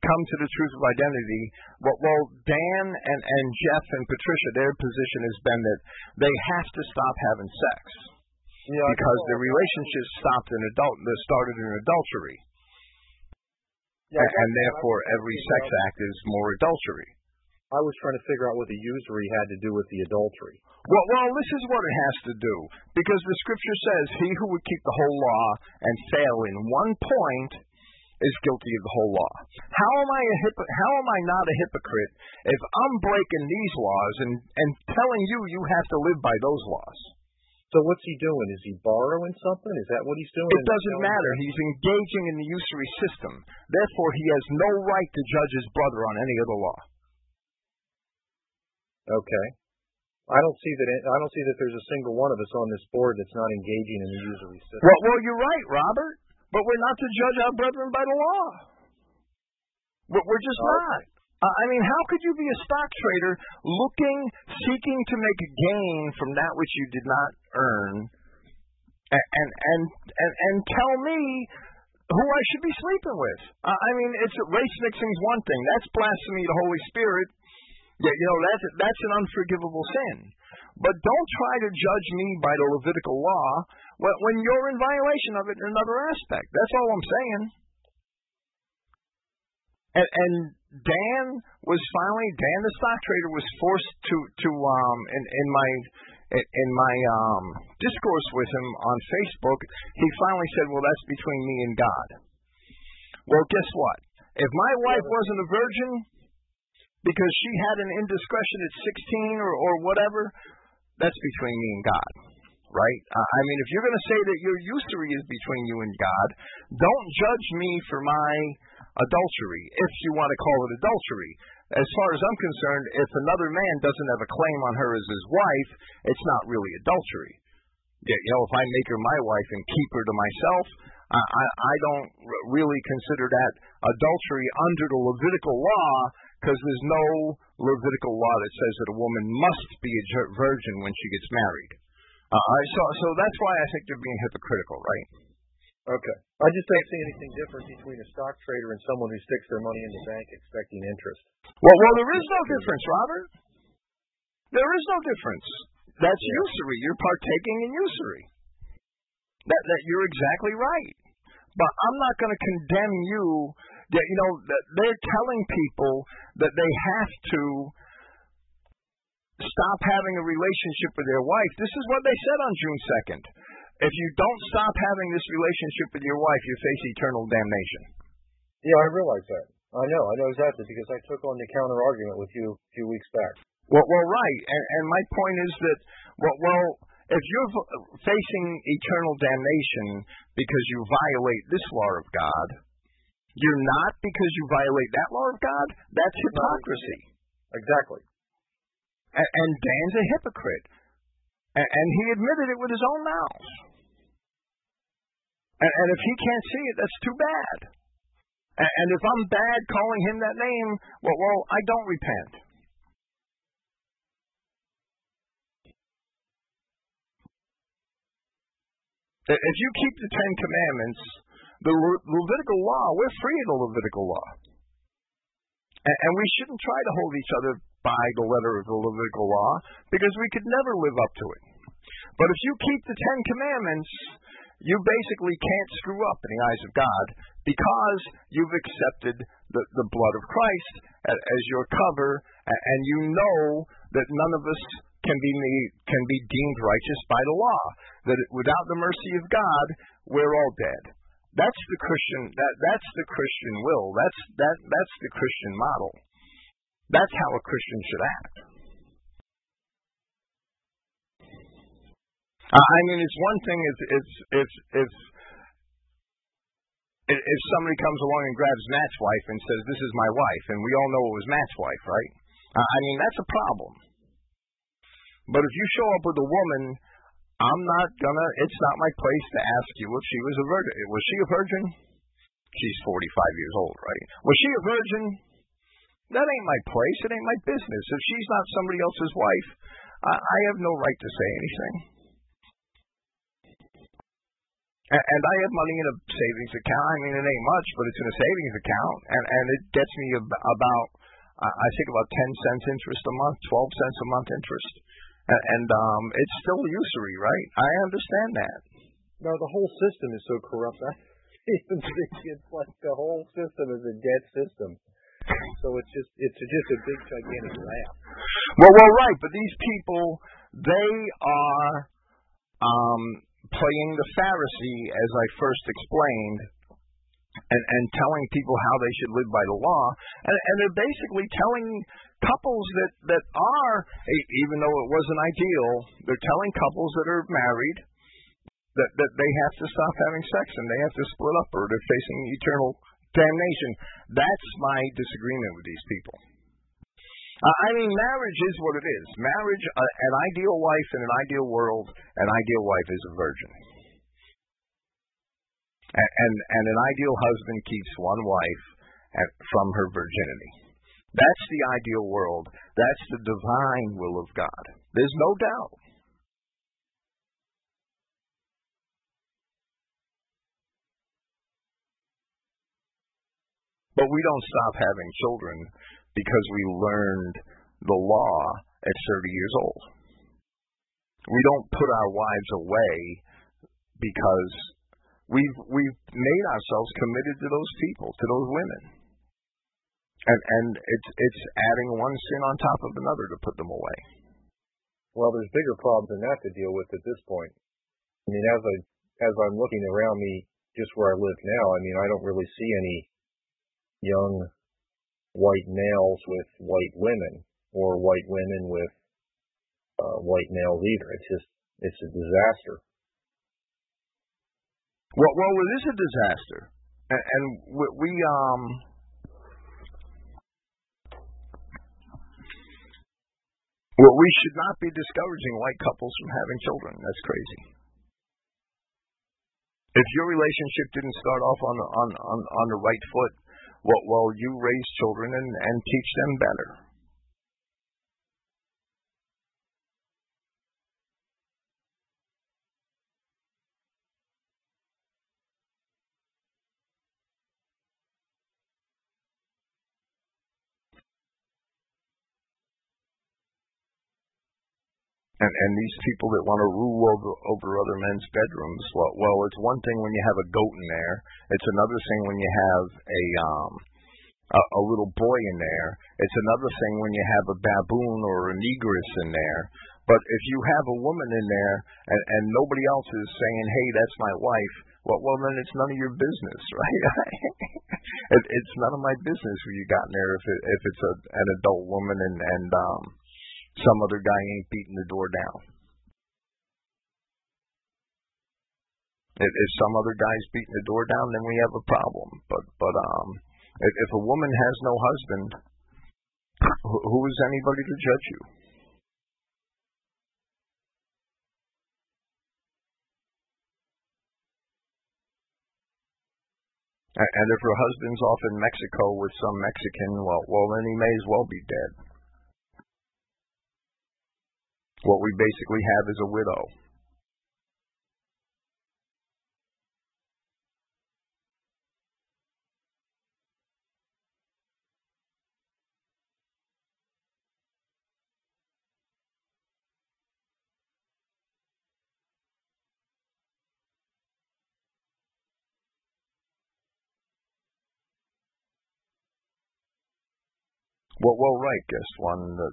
come to the truth of identity. Well, well, Dan and, and Jeff and Patricia, their position has been that they have to stop having sex Yeah, because know. the relationship stopped in adult, started in adultery, Yeah, and, and therefore every sex act is more adultery. I was trying to figure out what the usury had to do with the adultery. Well, well, this is what it has to do because the scripture says, "He who would keep the whole law and fail in one point is guilty of the whole law." How am I a hypo- How am I not a hypocrite if I'm breaking these laws and and telling you you have to live by those laws? So what's he doing? Is he borrowing something? Is that what he's doing? It doesn't matter. He's engaging in the usury system. Therefore, he has no right to judge his brother on any other law. Okay. I don't see that. I don't see that there's a single one of us on this board that's not engaging in the usury system. Well, well, you're right, Robert. But we're not to judge our brethren by the law. We're, we're just not. I mean, how could you be a stock trader looking, seeking to make a gain from that which you did not earn, and and and and, and tell me who I should be sleeping with? I mean, it's race mixing's one thing. That's blasphemy to the Holy Spirit. Yeah, you know that's that's an unforgivable sin. But don't try to judge me by the Levitical law when, you're in violation of it in another aspect. That's all I'm saying. And, and Dan was finally Dan the stock trader was forced to to um in in my in my um discourse with him on Facebook, he finally said, "Well, that's between me and God." Well, guess what? If my wife wasn't a virgin because she had an indiscretion at 16 or or whatever, that's between me and God. Right? I mean, if you're going to say that your usury is between you and God, don't judge me for my adultery, if you want to call it adultery. As far as I'm concerned, if another man doesn't have a claim on her as his wife, it's not really adultery. You know, if I make her my wife and keep her to myself, I, I, don't really consider that adultery under the Levitical law because there's no Levitical law that says that a woman must be a virgin when she gets married. Uh, so, so that's why I think they're being hypocritical, right? Okay. I just don't see anything different between a stock trader and someone who sticks their money in the bank expecting interest. Well, well, there is no difference, Robert. There is no difference. That's yeah. usury. You're partaking in usury. That that you're exactly right. But I'm not going to condemn you. That you know that they're telling people that they have to stop having a relationship with their wife. This is what they said on June 2nd. If you don't stop having this relationship with your wife, you face eternal damnation. Yeah, I realize that. I know. I know exactly because I took on the counter argument with you a few weeks back. Well, well, right. And, and my point is that, well, well, if you're facing eternal damnation because you violate this law of God, you're not because you violate that law of God. That's hypocrisy. Exactly. And, and Dan's a hypocrite. And, and he admitted it with his own mouth. And, and if he can't see it, that's too bad. And, and if I'm bad calling him that name, well, well, I don't repent. If you keep the Ten Commandments, the Le- Levitical law, we're free of the Levitical law. And, and we shouldn't try to hold each other by the letter of the Levitical law because we could never live up to it. But if you keep the Ten Commandments, you basically can't screw up in the eyes of God because you've accepted the, the blood of Christ as your cover, and you know that none of us can be made, can be deemed righteous by the law. That without the mercy of God, we're all dead. That's the Christian. That that's the Christian will. That's that that's the Christian model. That's how a Christian should act. I mean, it's one thing if if if if if somebody comes along and grabs Matt's wife and says, "This is my wife," and we all know it was Matt's wife, right? I mean, that's a problem. But if you show up with a woman, I'm not gonna. It's not my place to ask you if she was a virgin. Was she a virgin? She's 45 years old, right? Was she a virgin? That ain't my place. It ain't my business. If she's not somebody else's wife, I, I have no right to say anything. And I have money in a savings account. I mean, it ain't much, but it's in a savings account, and and it gets me about I think about ten cents interest a month, twelve cents a month interest, and, and um, it's still usury, right? I understand that. No, the whole system is so corrupt. I- it's like the whole system is a dead system. So it's just it's just a big gigantic laugh. Well, well, right, but these people they are um playing the Pharisee, as I first explained, and, and telling people how they should live by the law. And, and they're basically telling couples that, that are, even though it wasn't ideal, they're telling couples that are married that, that they have to stop having sex and they have to split up or they're facing eternal damnation. That's my disagreement with these people. Uh, I mean, marriage is what it is. Marriage, uh, an ideal wife in an ideal world, an ideal wife is a virgin. And, and, and an ideal husband keeps one wife at, from her virginity. That's the ideal world. That's the divine will of God. There's no doubt. But we don't stop having children because we learned the law at 30 years old. We don't put our wives away because we've we've made ourselves committed to those people, to those women. and and it's it's adding one sin on top of another to put them away. Well, there's bigger problems than that to deal with at this point. I mean, as I as I'm looking around me, just where I live now, I mean, I don't really see any young white males with white women or white women with uh, white males either. It's just it's a disaster. Well, well, it is a disaster, and, and we, we um Well, we should not be discouraging white couples from having children. That's crazy. If your relationship didn't start off on the, on on, on the right foot, well, you raise children and and teach them better. And, and these people that want to rule over over other men's bedrooms, well, well, it's one thing when you have a goat in there. It's another thing when you have a um a, a little boy in there. It's another thing when you have a baboon or a negress in there. But if you have a woman in there and, and nobody else is saying, "Hey, that's my wife," well, well, then it's none of your business, right? it, it's none of my business who you got in there if it, if it's a, an adult woman and and um some other guy ain't beating the door down. If, some other guy's beating the door down, then we have a problem. But but um, if, if a woman has no husband, who, who is anybody to judge you? And if her husband's off in Mexico with some Mexican, well, well, then he may as well be dead. What we basically have is a widow. Well, well, right, guest one. The,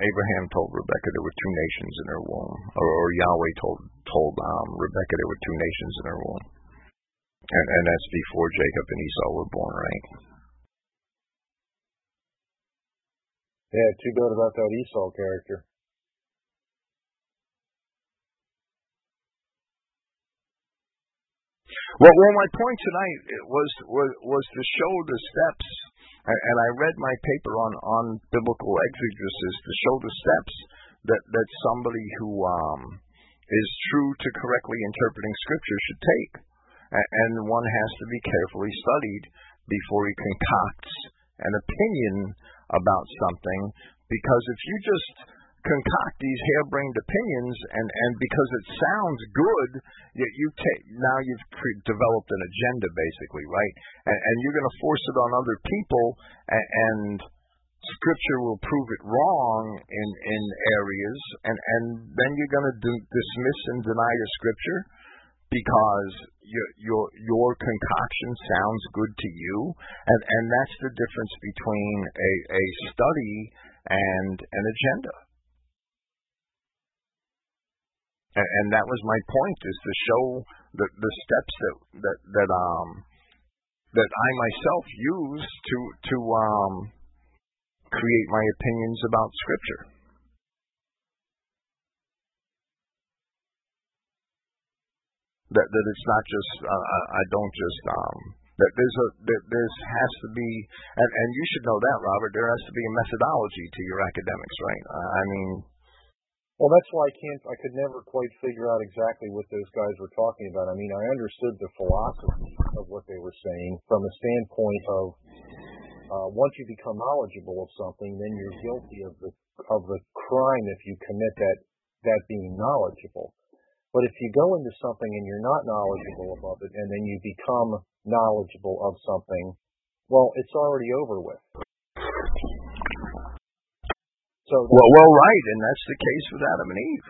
Abraham told Rebecca there were two nations in her womb, or, or Yahweh told told um, Rebecca there were two nations in her womb, and, and that's before Jacob and Esau were born, right? Yeah, too bad about that Esau character. Well, well, my point tonight was was was to show the steps and I read my paper on on biblical exegesis to show the steps that that somebody who um, is true to correctly interpreting Scripture should take, and one has to be carefully studied before he concocts an opinion about something. Because if you just concoct these harebrained opinions, and and because it sounds good, you, you take now you've pre- developed an agenda basically, right? And, and you're going to force it on other people, and, and Scripture will prove it wrong in in areas, and and then you're going to dismiss and deny the Scripture because your your your concoction sounds good to you, and and that's the difference between a a study and an agenda. And, and that was my point is to show the the steps that that that um that I myself use to to um create my opinions about scripture. That that it's not just uh, I don't just um that there's a that there's has to be and and you should know that Robert there has to be a methodology to your academics right I mean well, that's why I can't. I could never quite figure out exactly what those guys were talking about. I mean, I understood the philosophy of what they were saying from a standpoint of uh, once you become knowledgeable of something, then you're guilty of the of the crime if you commit that that being knowledgeable. But if you go into something and you're not knowledgeable about it, and then you become knowledgeable of something, well, it's already over with. So well, well, right, and that's the case with Adam and Eve.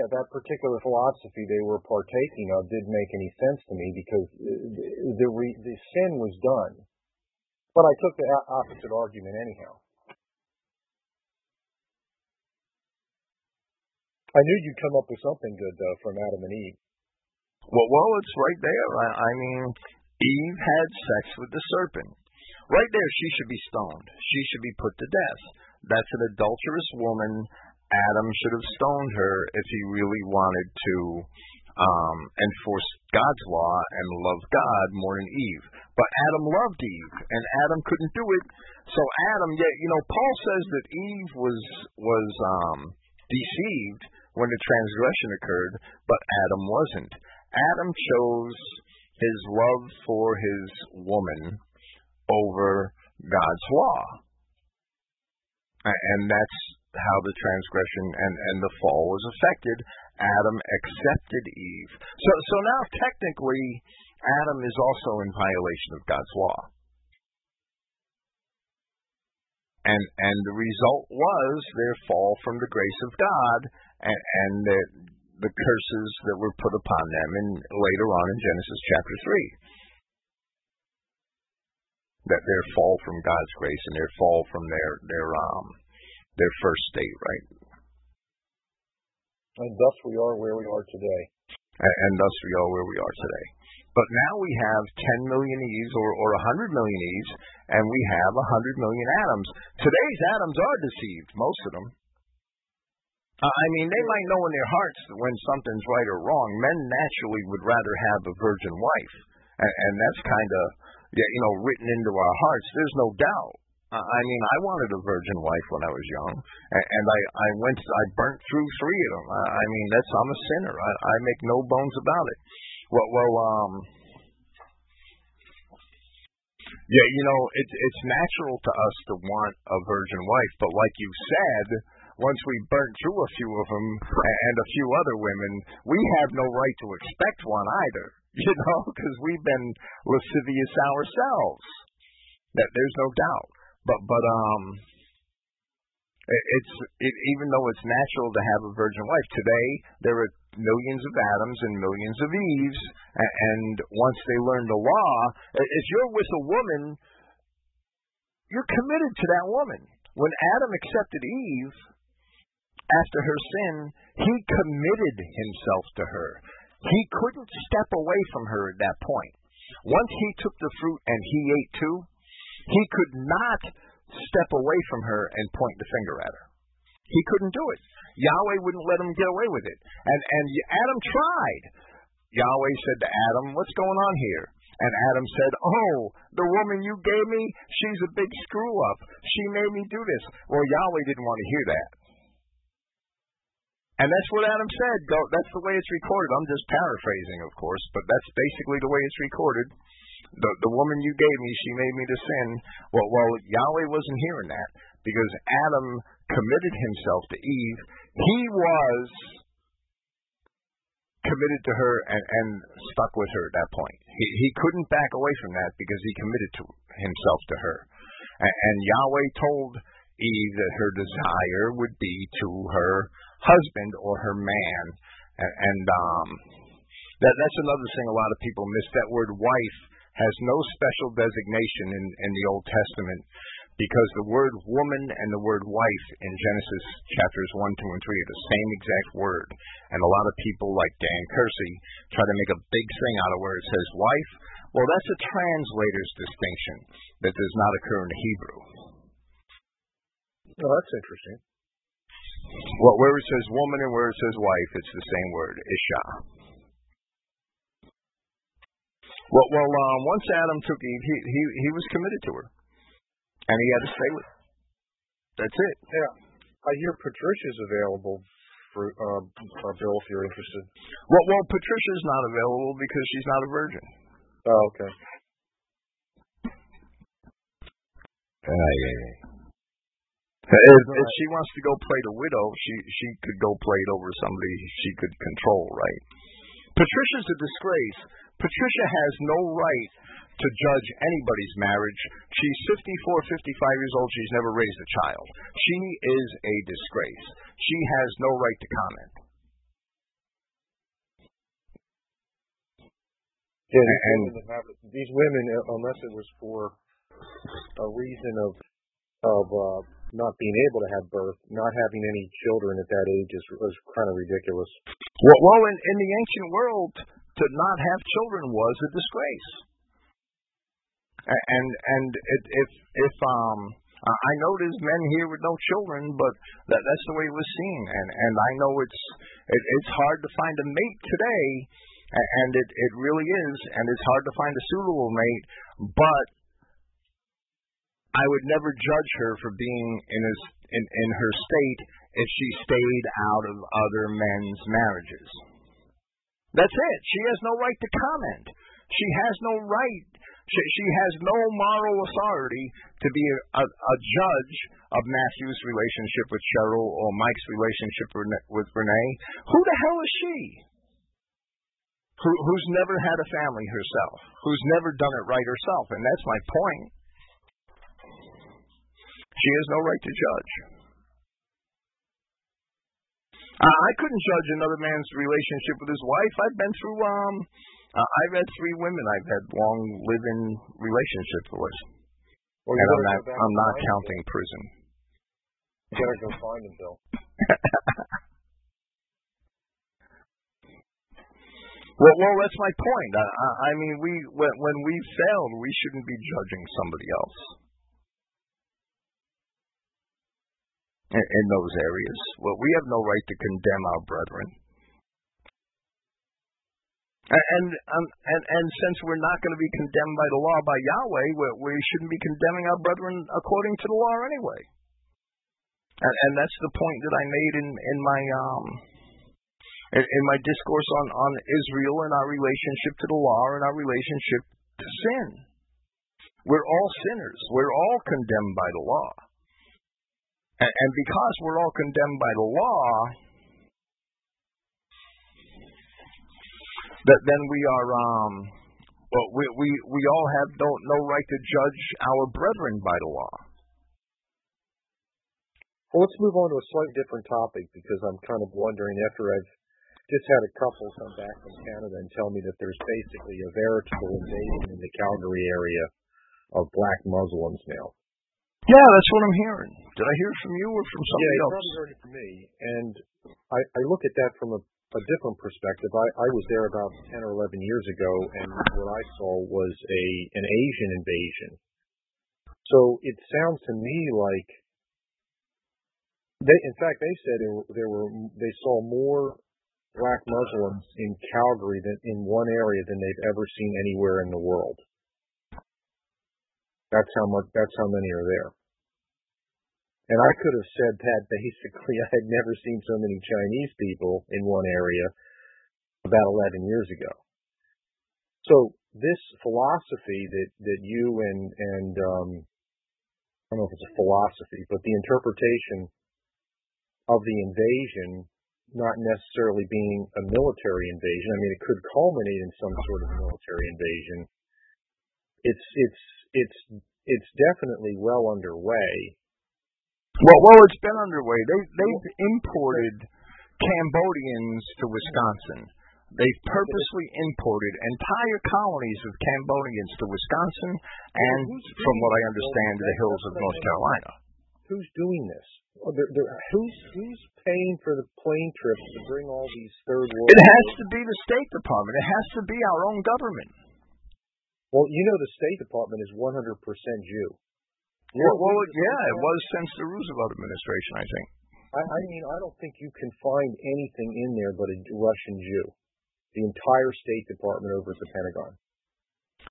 Yeah, that particular philosophy they were partaking of didn't make any sense to me because uh, the the, the sin was done. But I took the opposite argument anyhow. I knew you'd come up with something good though from Adam and Eve. Well, well, it's right there. I, I mean, Eve had sex with the serpent. Right there, she should be stoned. She should be put to death. That's an adulterous woman. Adam should have stoned her if he really wanted to um, enforce God's law and love God more than Eve. But Adam loved Eve, and Adam couldn't do it. So Adam, yeah, you know, Paul says that Eve was was um, deceived when the transgression occurred, but Adam wasn't. Adam chose his love for his woman over God's law. And that's how the transgression and, and the fall was affected. Adam accepted Eve. So so now technically Adam is also in violation of God's law. And and the result was their fall from the grace of God and, and the, the curses that were put upon them in later on in Genesis chapter three that their fall from God's grace and their fall from their their um their first state, right? And thus we are where we are today. And, and thus we are where we are today. But now we have 10 million Eves or, or 100 million Eves, and we have 100 million Adams. Today's Adams are deceived, most of them. I mean, they might know in their hearts when something's right or wrong. Men naturally would rather have a virgin wife, and, and that's kind of you know, written into our hearts. There's no doubt. I mean, I wanted a virgin wife when I was young, and I I went I burnt through three of them. I mean, that's I'm a sinner. I, I make no bones about it. Well, well, um, yeah, you know, it's it's natural to us to want a virgin wife, but like you said, once we burnt through a few of them and a few other women, we have no right to expect one either. you know, because we've been lascivious ourselves. That there's no doubt. But but um, it's it, even though it's natural to have a virgin wife today, there are millions of Adams and millions of Eves, and once they learn the law, if you're with a woman, you're committed to that woman. When Adam accepted Eve after her sin, he committed himself to her. He couldn't step away from her at that point. Once he took the fruit and he ate too, he could not step away from her and point the finger at her. He couldn't do it. Yahweh wouldn't let him get away with it. And and Adam tried. Yahweh said to Adam, "What's going on here?" And Adam said, "Oh, the woman you gave me, she's a big screw up. She made me do this." Well, Yahweh didn't want to hear that. And that's what Adam said. That's the way it's recorded. I'm just paraphrasing, of course, but that's basically the way it's recorded. The the woman you gave me, she made me to sin. Well, well, Yahweh wasn't hearing that because Adam committed himself to Eve. He was committed to her and, and stuck with her at that point. He he couldn't back away from that because he committed to himself to her. And, and Yahweh told Eve that her desire would be to her husband or her man. And, and um, that that's another thing a lot of people miss. That word wife has no special designation in, in the Old Testament because the word woman and the word wife in Genesis chapters 1, 2, and 3 are the same exact word. And a lot of people like Dan Kersey try to make a big thing out of where it says wife. Well, that's a translator's distinction that does not occur in Hebrew. Oh, that's interesting. Well, where it says woman and where it says wife, it's the same word, isha. Well, well, um, once Adam took Eve, he, he he was committed to her, and he had to stay with. Her. That's it. Yeah, I hear Patricia's available for uh, uh, Bill if you're interested. Well, well, Patricia's not available because she's not a virgin. Oh, okay. Uh, yeah, yeah. If, if she wants to go play the widow, she she could go play it over somebody she could control, right? Patricia's a disgrace. Patricia has no right to judge anybody's marriage. She's 54, 55 years old. She's never raised a child. She is a disgrace. She has no right to comment. Yeah, and, and these women, unless it was for a reason of of uh, not being able to have birth, not having any children at that age is was kind of ridiculous. Well, well in, in the ancient world, to not have children was a disgrace. And and it, if if um I know there's men here with no children, but that that's the way it was seen. And and I know it's it, it's hard to find a mate today, and it it really is, and it's hard to find a suitable mate. But I would never judge her for being in his in, in her state if she stayed out of other men's marriages. That's it. She has no right to comment. She has no right. She, she has no moral authority to be a, a, a judge of Matthew's relationship with Cheryl or Mike's relationship with Renee. Who the hell is she? Who, who's never had a family herself, who's never done it right herself, and that's my point. She has no right to judge. I couldn't judge another man's relationship with his wife. I've been through um uh, I've had three women I've had long living relationships with. Well, and I'm not I'm not counting them. prison. You gotta go find them, Bill. well, well, that's my point. I, I, I mean, we when, when we failed, we shouldn't be judging somebody else. In, those areas. Well, we have no right to condemn our brethren. And and um, and, and since we're not going to be condemned by the law by Yahweh, we, we shouldn't be condemning our brethren according to the law anyway. And, and that's the point that I made in in my um in, in my discourse on on Israel and our relationship to the law and our relationship to sin. We're all sinners. We're all condemned by the law. And, and because we're all condemned by the law, that then we are um well we we we all have no no right to judge our brethren by the law. Well, let's move on to a slightly different topic because I'm kind of wondering after I've just had a couple come back from Canada and tell me that there's basically a veritable invasion in the Calgary area of black Muslims now. Yeah, that's what I'm hearing. Did I hear it from you or from somebody yeah, else? probably heard it from me. And I, I look at that from a, a different perspective. I, I was there about 10 or 11 years ago, and what I saw was a an Asian invasion. So it sounds to me like they, in fact, they said there were they saw more black Muslims in Calgary than in one area than they've ever seen anywhere in the world. That's how much. That's how many are there. And I could have said that basically I had never seen so many Chinese people in one area about 11 years ago. So this philosophy that, that you and, and, um, I don't know if it's a philosophy, but the interpretation of the invasion not necessarily being a military invasion. I mean, it could culminate in some sort of military invasion. It's, it's, it's, it's definitely well underway well, well, it's been underway. They they've imported Cambodians to Wisconsin. They've purposely imported entire colonies of Cambodians to Wisconsin and, from what I understand, the hills of North Carolina. Who's doing this? They're, they're, who's who's paying for the plane trips to bring all these third world? It has to be the State Department. It has to be our own government. Well, you know the State Department is 100% Jew. Well, well, yeah, it was since the Roosevelt administration, I think. I, I mean, I don't think you can find anything in there but a Russian Jew. The entire State Department over at the Pentagon.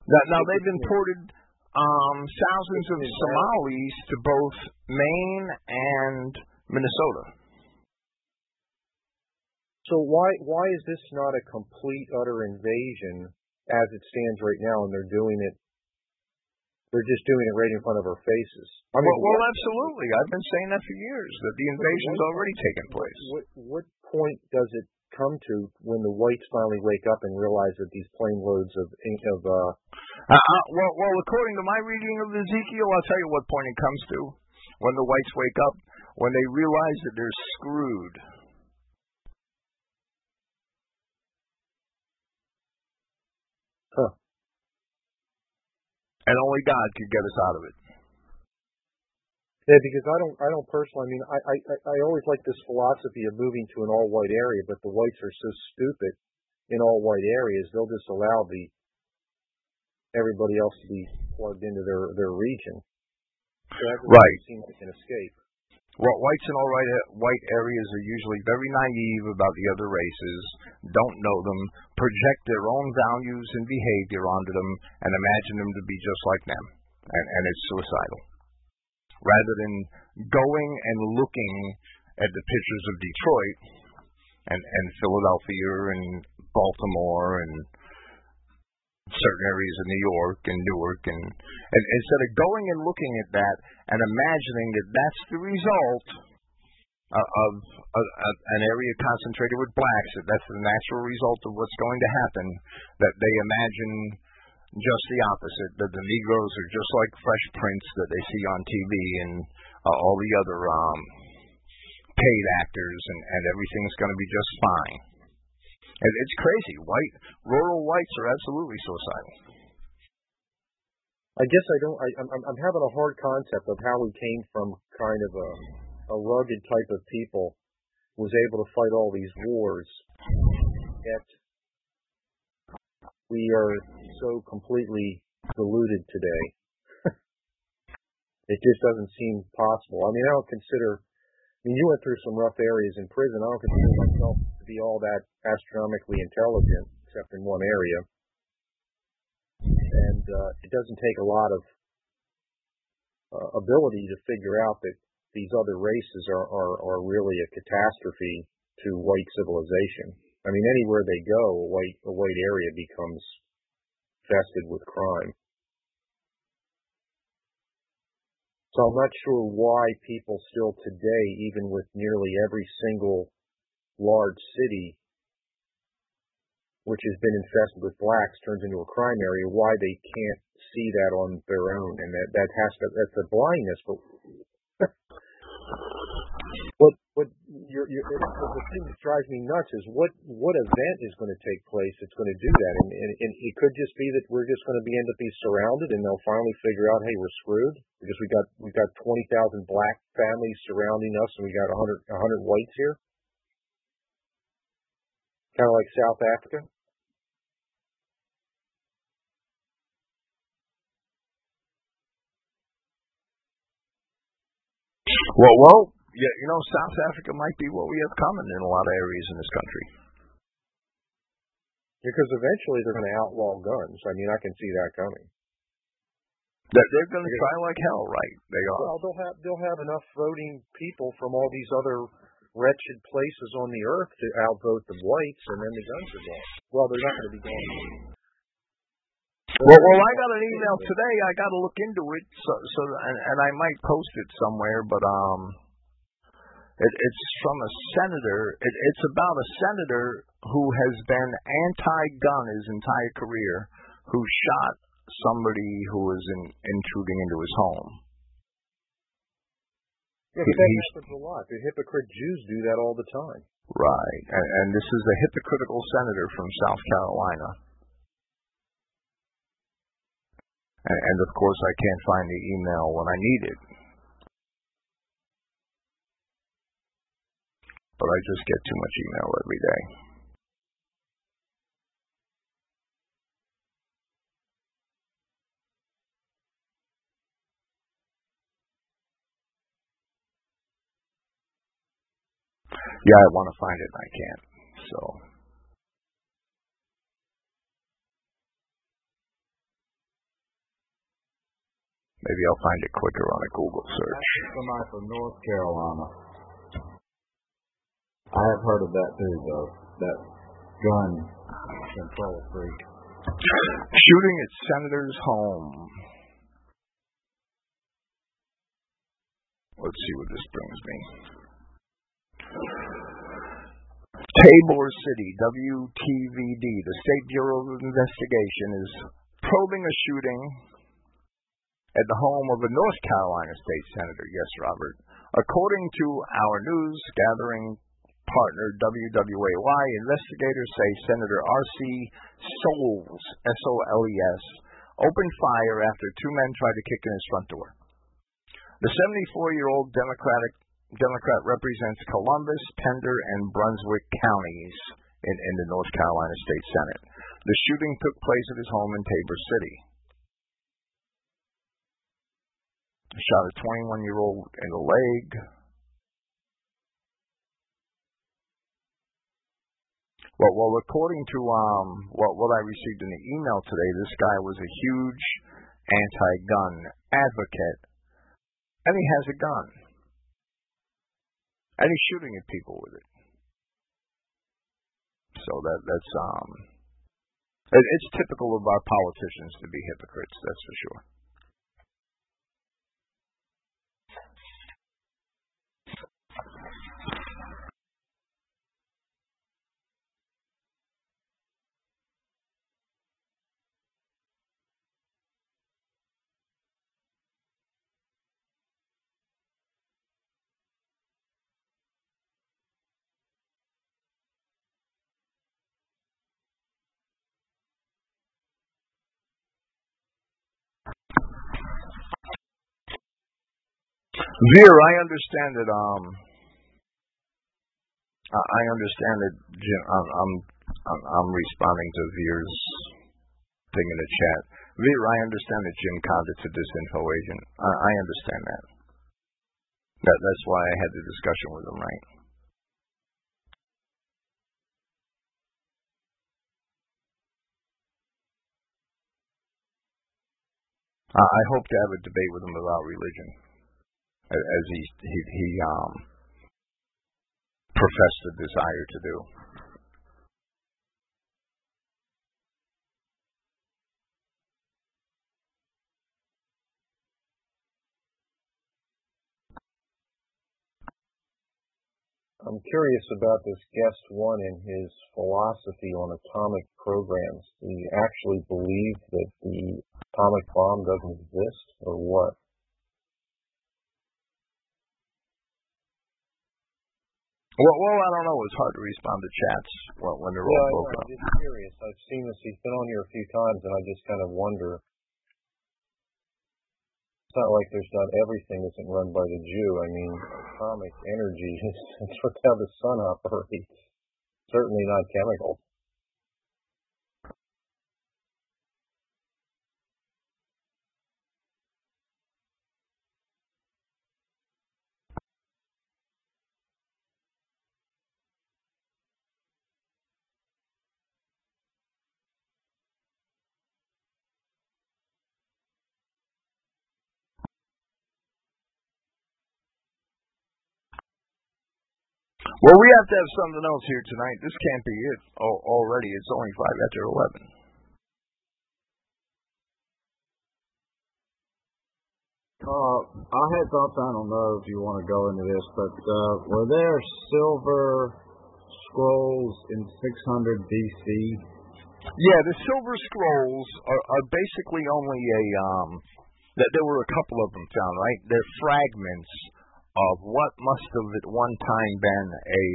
Now, now they've imported um, thousands of Somalis to both Maine and Minnesota. So why why is this not a complete utter invasion as it stands right now, and they're doing it they're just doing it right in front of our faces. I mean, well, well absolutely. I've been saying that for years that the invasion's already taken place. What, what point does it come to when the whites finally wake up and realize that these plane loads of of uh, uh, uh well well according to my reading of Ezekiel I'll tell you what point it comes to when the whites wake up when they realize that they're screwed and only God could get us out of it. Yeah, because I don't, I don't personally. I mean, I, I, I always like this philosophy of moving to an all-white area, but the whites are so stupid in all-white areas, they'll just allow the everybody else to be plugged into their their region. So right. Seems like an escape. Whites in all right, uh, white areas are usually very naive about the other races, don't know them, project their own values and behavior onto them, and imagine them to be just like them. And, and it's suicidal. Rather than going and looking at the pictures of Detroit and, and Philadelphia and Baltimore and certain areas of New York and Newark, and, and instead of going and looking at that and imagining that that's the result of, of, of an area concentrated with blacks, that that's the natural result of what's going to happen, that they imagine just the opposite, that the Negroes are just like Fresh Prince that they see on TV and uh, all the other um, paid actors, and, and everything's going to be just fine. And it's crazy. White rural whites are absolutely suicidal. I guess I don't. I, I'm, I'm having a hard concept of how we came from kind of a, a rugged type of people, was able to fight all these wars, yet we are so completely deluded today. it just doesn't seem possible. I mean, I don't consider. I mean, you went through some rough areas in prison. I don't consider myself be all that astronomically intelligent, except in one area. And uh, it doesn't take a lot of uh, ability to figure out that these other races are, are, are really a catastrophe to white civilization. I mean, anywhere they go, a white a white area becomes infested with crime. So I'm not sure why people still today, even with nearly every single large city, which has been infested with blacks, turns into a crime area, why they can't see that on their own, and that that has to that's a blindness. But what what you're, you're, the thing that drives me nuts is what what event is going to take place that's going to do that, and, and, and it could just be that we're just going to be end up being surrounded, and they'll finally figure out, hey, we're screwed because we got we got twenty thousand black families surrounding us, and we got a hundred a hundred whites here kind of like South Africa? Well, well, yeah, you know, South Africa might be what we have coming in a lot of areas in this country. Because eventually they're going to outlaw guns. I mean, I can see that coming. That they're going to try like hell, right? They are. Well, they'll have they'll have enough voting people from all these other wretched places on the earth to outvote the whites, and then the guns are gone. Well, they're not going to be gone. Well, well, I got an email today. I got to look into it, so, so and, and I might post it somewhere. But um, it, it's from a senator. It, it's about a senator who has been anti-gun his entire career, who shot somebody who was in, intruding into his home. Yeah, that happens a lot. The hypocrite Jews do that all the time. Right. And, and this is a hypocritical senator from South Carolina. And, and of course, I can't find the email when I need it. But I just get too much email every day. Yeah, I want to find it and I can't. So. Maybe I'll find it quicker on a Google search. Somebody from North Carolina. I have heard of that too, though. That gun control freak. Shooting at senator's home. Let's see what this brings me. Tabor City, WTVD, the State Bureau of Investigation is probing a shooting at the home of a North Carolina state senator. Yes, Robert. According to our news gathering partner WWAY, investigators say Senator R.C. Soles, S O L E S, opened fire after two men tried to kick in his front door. The 74-year-old Democratic Democrat represents Columbus, Pender, and Brunswick counties in, in the North Carolina State Senate. The shooting took place at his home in Tabor City. Shot a 21-year-old in the leg. Well, well, according to um, what what I received in the email today, this guy was a huge anti-gun advocate, and he has a gun, and he's shooting at people with it. So that that's um, it, it's typical of our politicians to be hypocrites. That's for sure. Veer, I understand that. Um, I understand that. Jim, I'm, I'm, I'm responding to Veer's thing in the chat. Veer, I understand that Jim Condit's a disinfo agent. I, I understand that. That that's why I had the discussion with him, right? I hope to have a debate with him about religion as he he, he um, professed a desire to do. I'm curious about this guest one and his philosophy on atomic programs. Do you actually believe that the atomic bomb doesn't exist, or what? Well, well, I don't know. It's hard to respond to chats when, when they're yeah, all broken up. I'm just curious. I've seen this. He's been on here a few times, and I just kind of wonder. It's not like there's not everything isn't run by the Jew. I mean, atomic energy is how the sun operates. Certainly not chemical. Well, we have to have something else here tonight. This can't be it oh, already. It's only five after eleven. Uh, I had thoughts. I don't know if you want to go into this, but uh, were there silver scrolls in 600 BC? Yeah, the silver scrolls are, are basically only a um. That there were a couple of them found, right? They're fragments of what must have at one time been a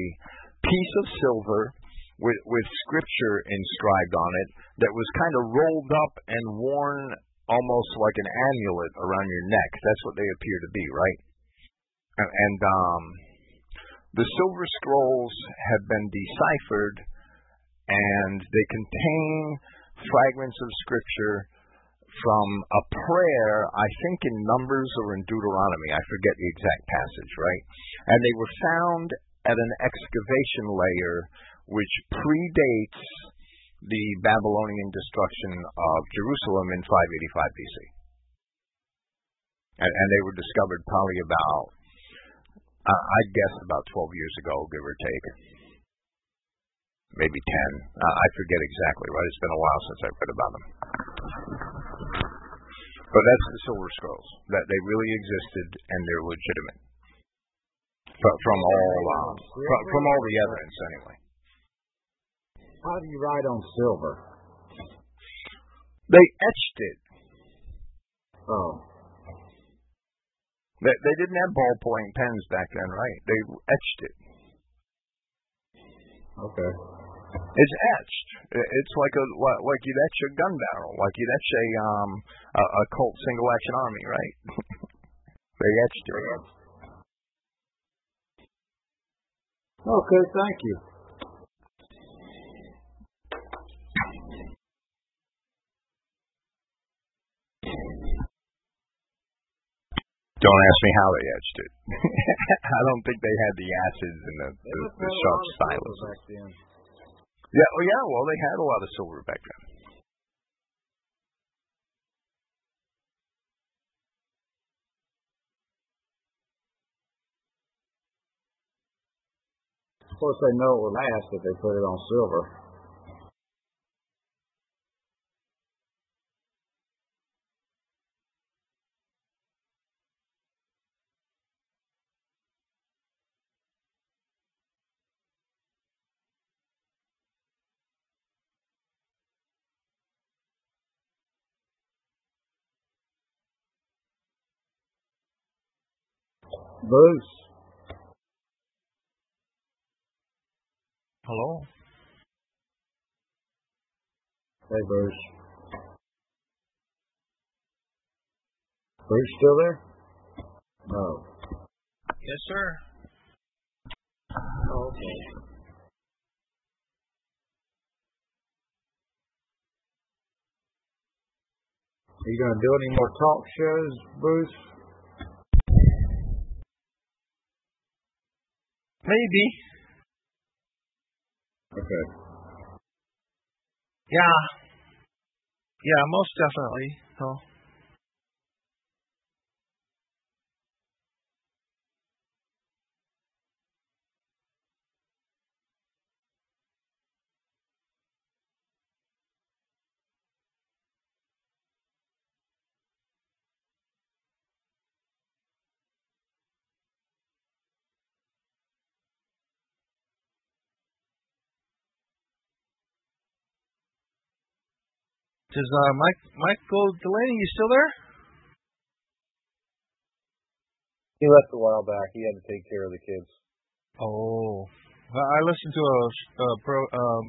piece of silver with, with scripture inscribed on it that was kind of rolled up and worn almost like an amulet around your neck. That's what they appear to be, right? And, and um, the silver scrolls have been deciphered, and they contain fragments of scripture from a prayer, I think in Numbers or in Deuteronomy, I forget the exact passage, right? And they were found at an excavation layer which predates the Babylonian destruction of Jerusalem in 585 BC. And, and they were discovered probably about, uh, I'd guess about 12 years ago, give or take. Maybe 10. Uh, I forget exactly, right? It's been a while since I've read about them. But that's the Silver Scrolls. That they really existed and they're legitimate. From, from all um, from, from all the evidence, anyway. How do you write on silver? They etched it. Oh. They, they didn't have ballpoint pens back then, right? They etched it. Okay. It's etched. It's like a like you'd etch a gun barrel, like you'd etch a um a, a Colt single action army, right? they etched it. Okay, thank you. Don't ask me how they etched it. I don't think they had the acids and the, the, the sharp stylus. Yeah, well, yeah, well, they had a lot of silver back then. Of course, they know it will last if they put it on silver. Bruce. Hello. Hey, Bruce. Bruce still there? No. Yes, sir. Okay. Are you going to do any more talk shows, Bruce? Maybe. Okay. Yeah. Yeah, most definitely. So. Does uh, Mike Michael Delaney, you still there? He left a while back. He had to take care of the kids. Oh, well, I listened to a, a pro um,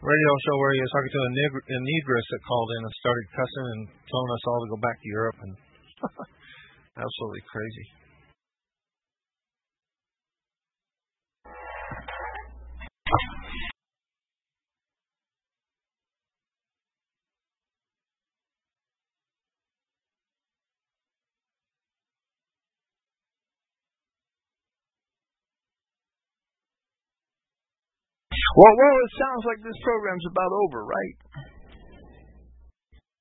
radio show where he was talking to a, neg- a negress that called in and started cussing and telling us all to go back to Europe and absolutely crazy. Well, well, it sounds like this program's about over, right?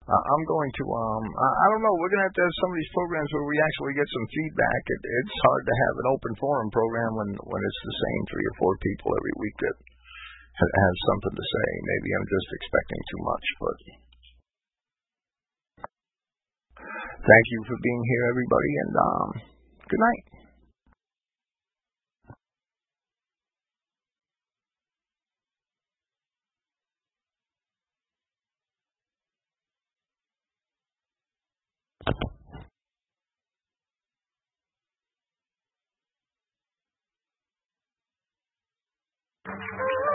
Uh, I'm going to, um, I, I don't know. We're going to have to have some of these programs where we actually get some feedback. It, it's hard to have an open forum program when, when it's the same three or four people every week that have something to say. Maybe I'm just expecting too much, but thank you for being here, everybody, and um, good night. Thank you.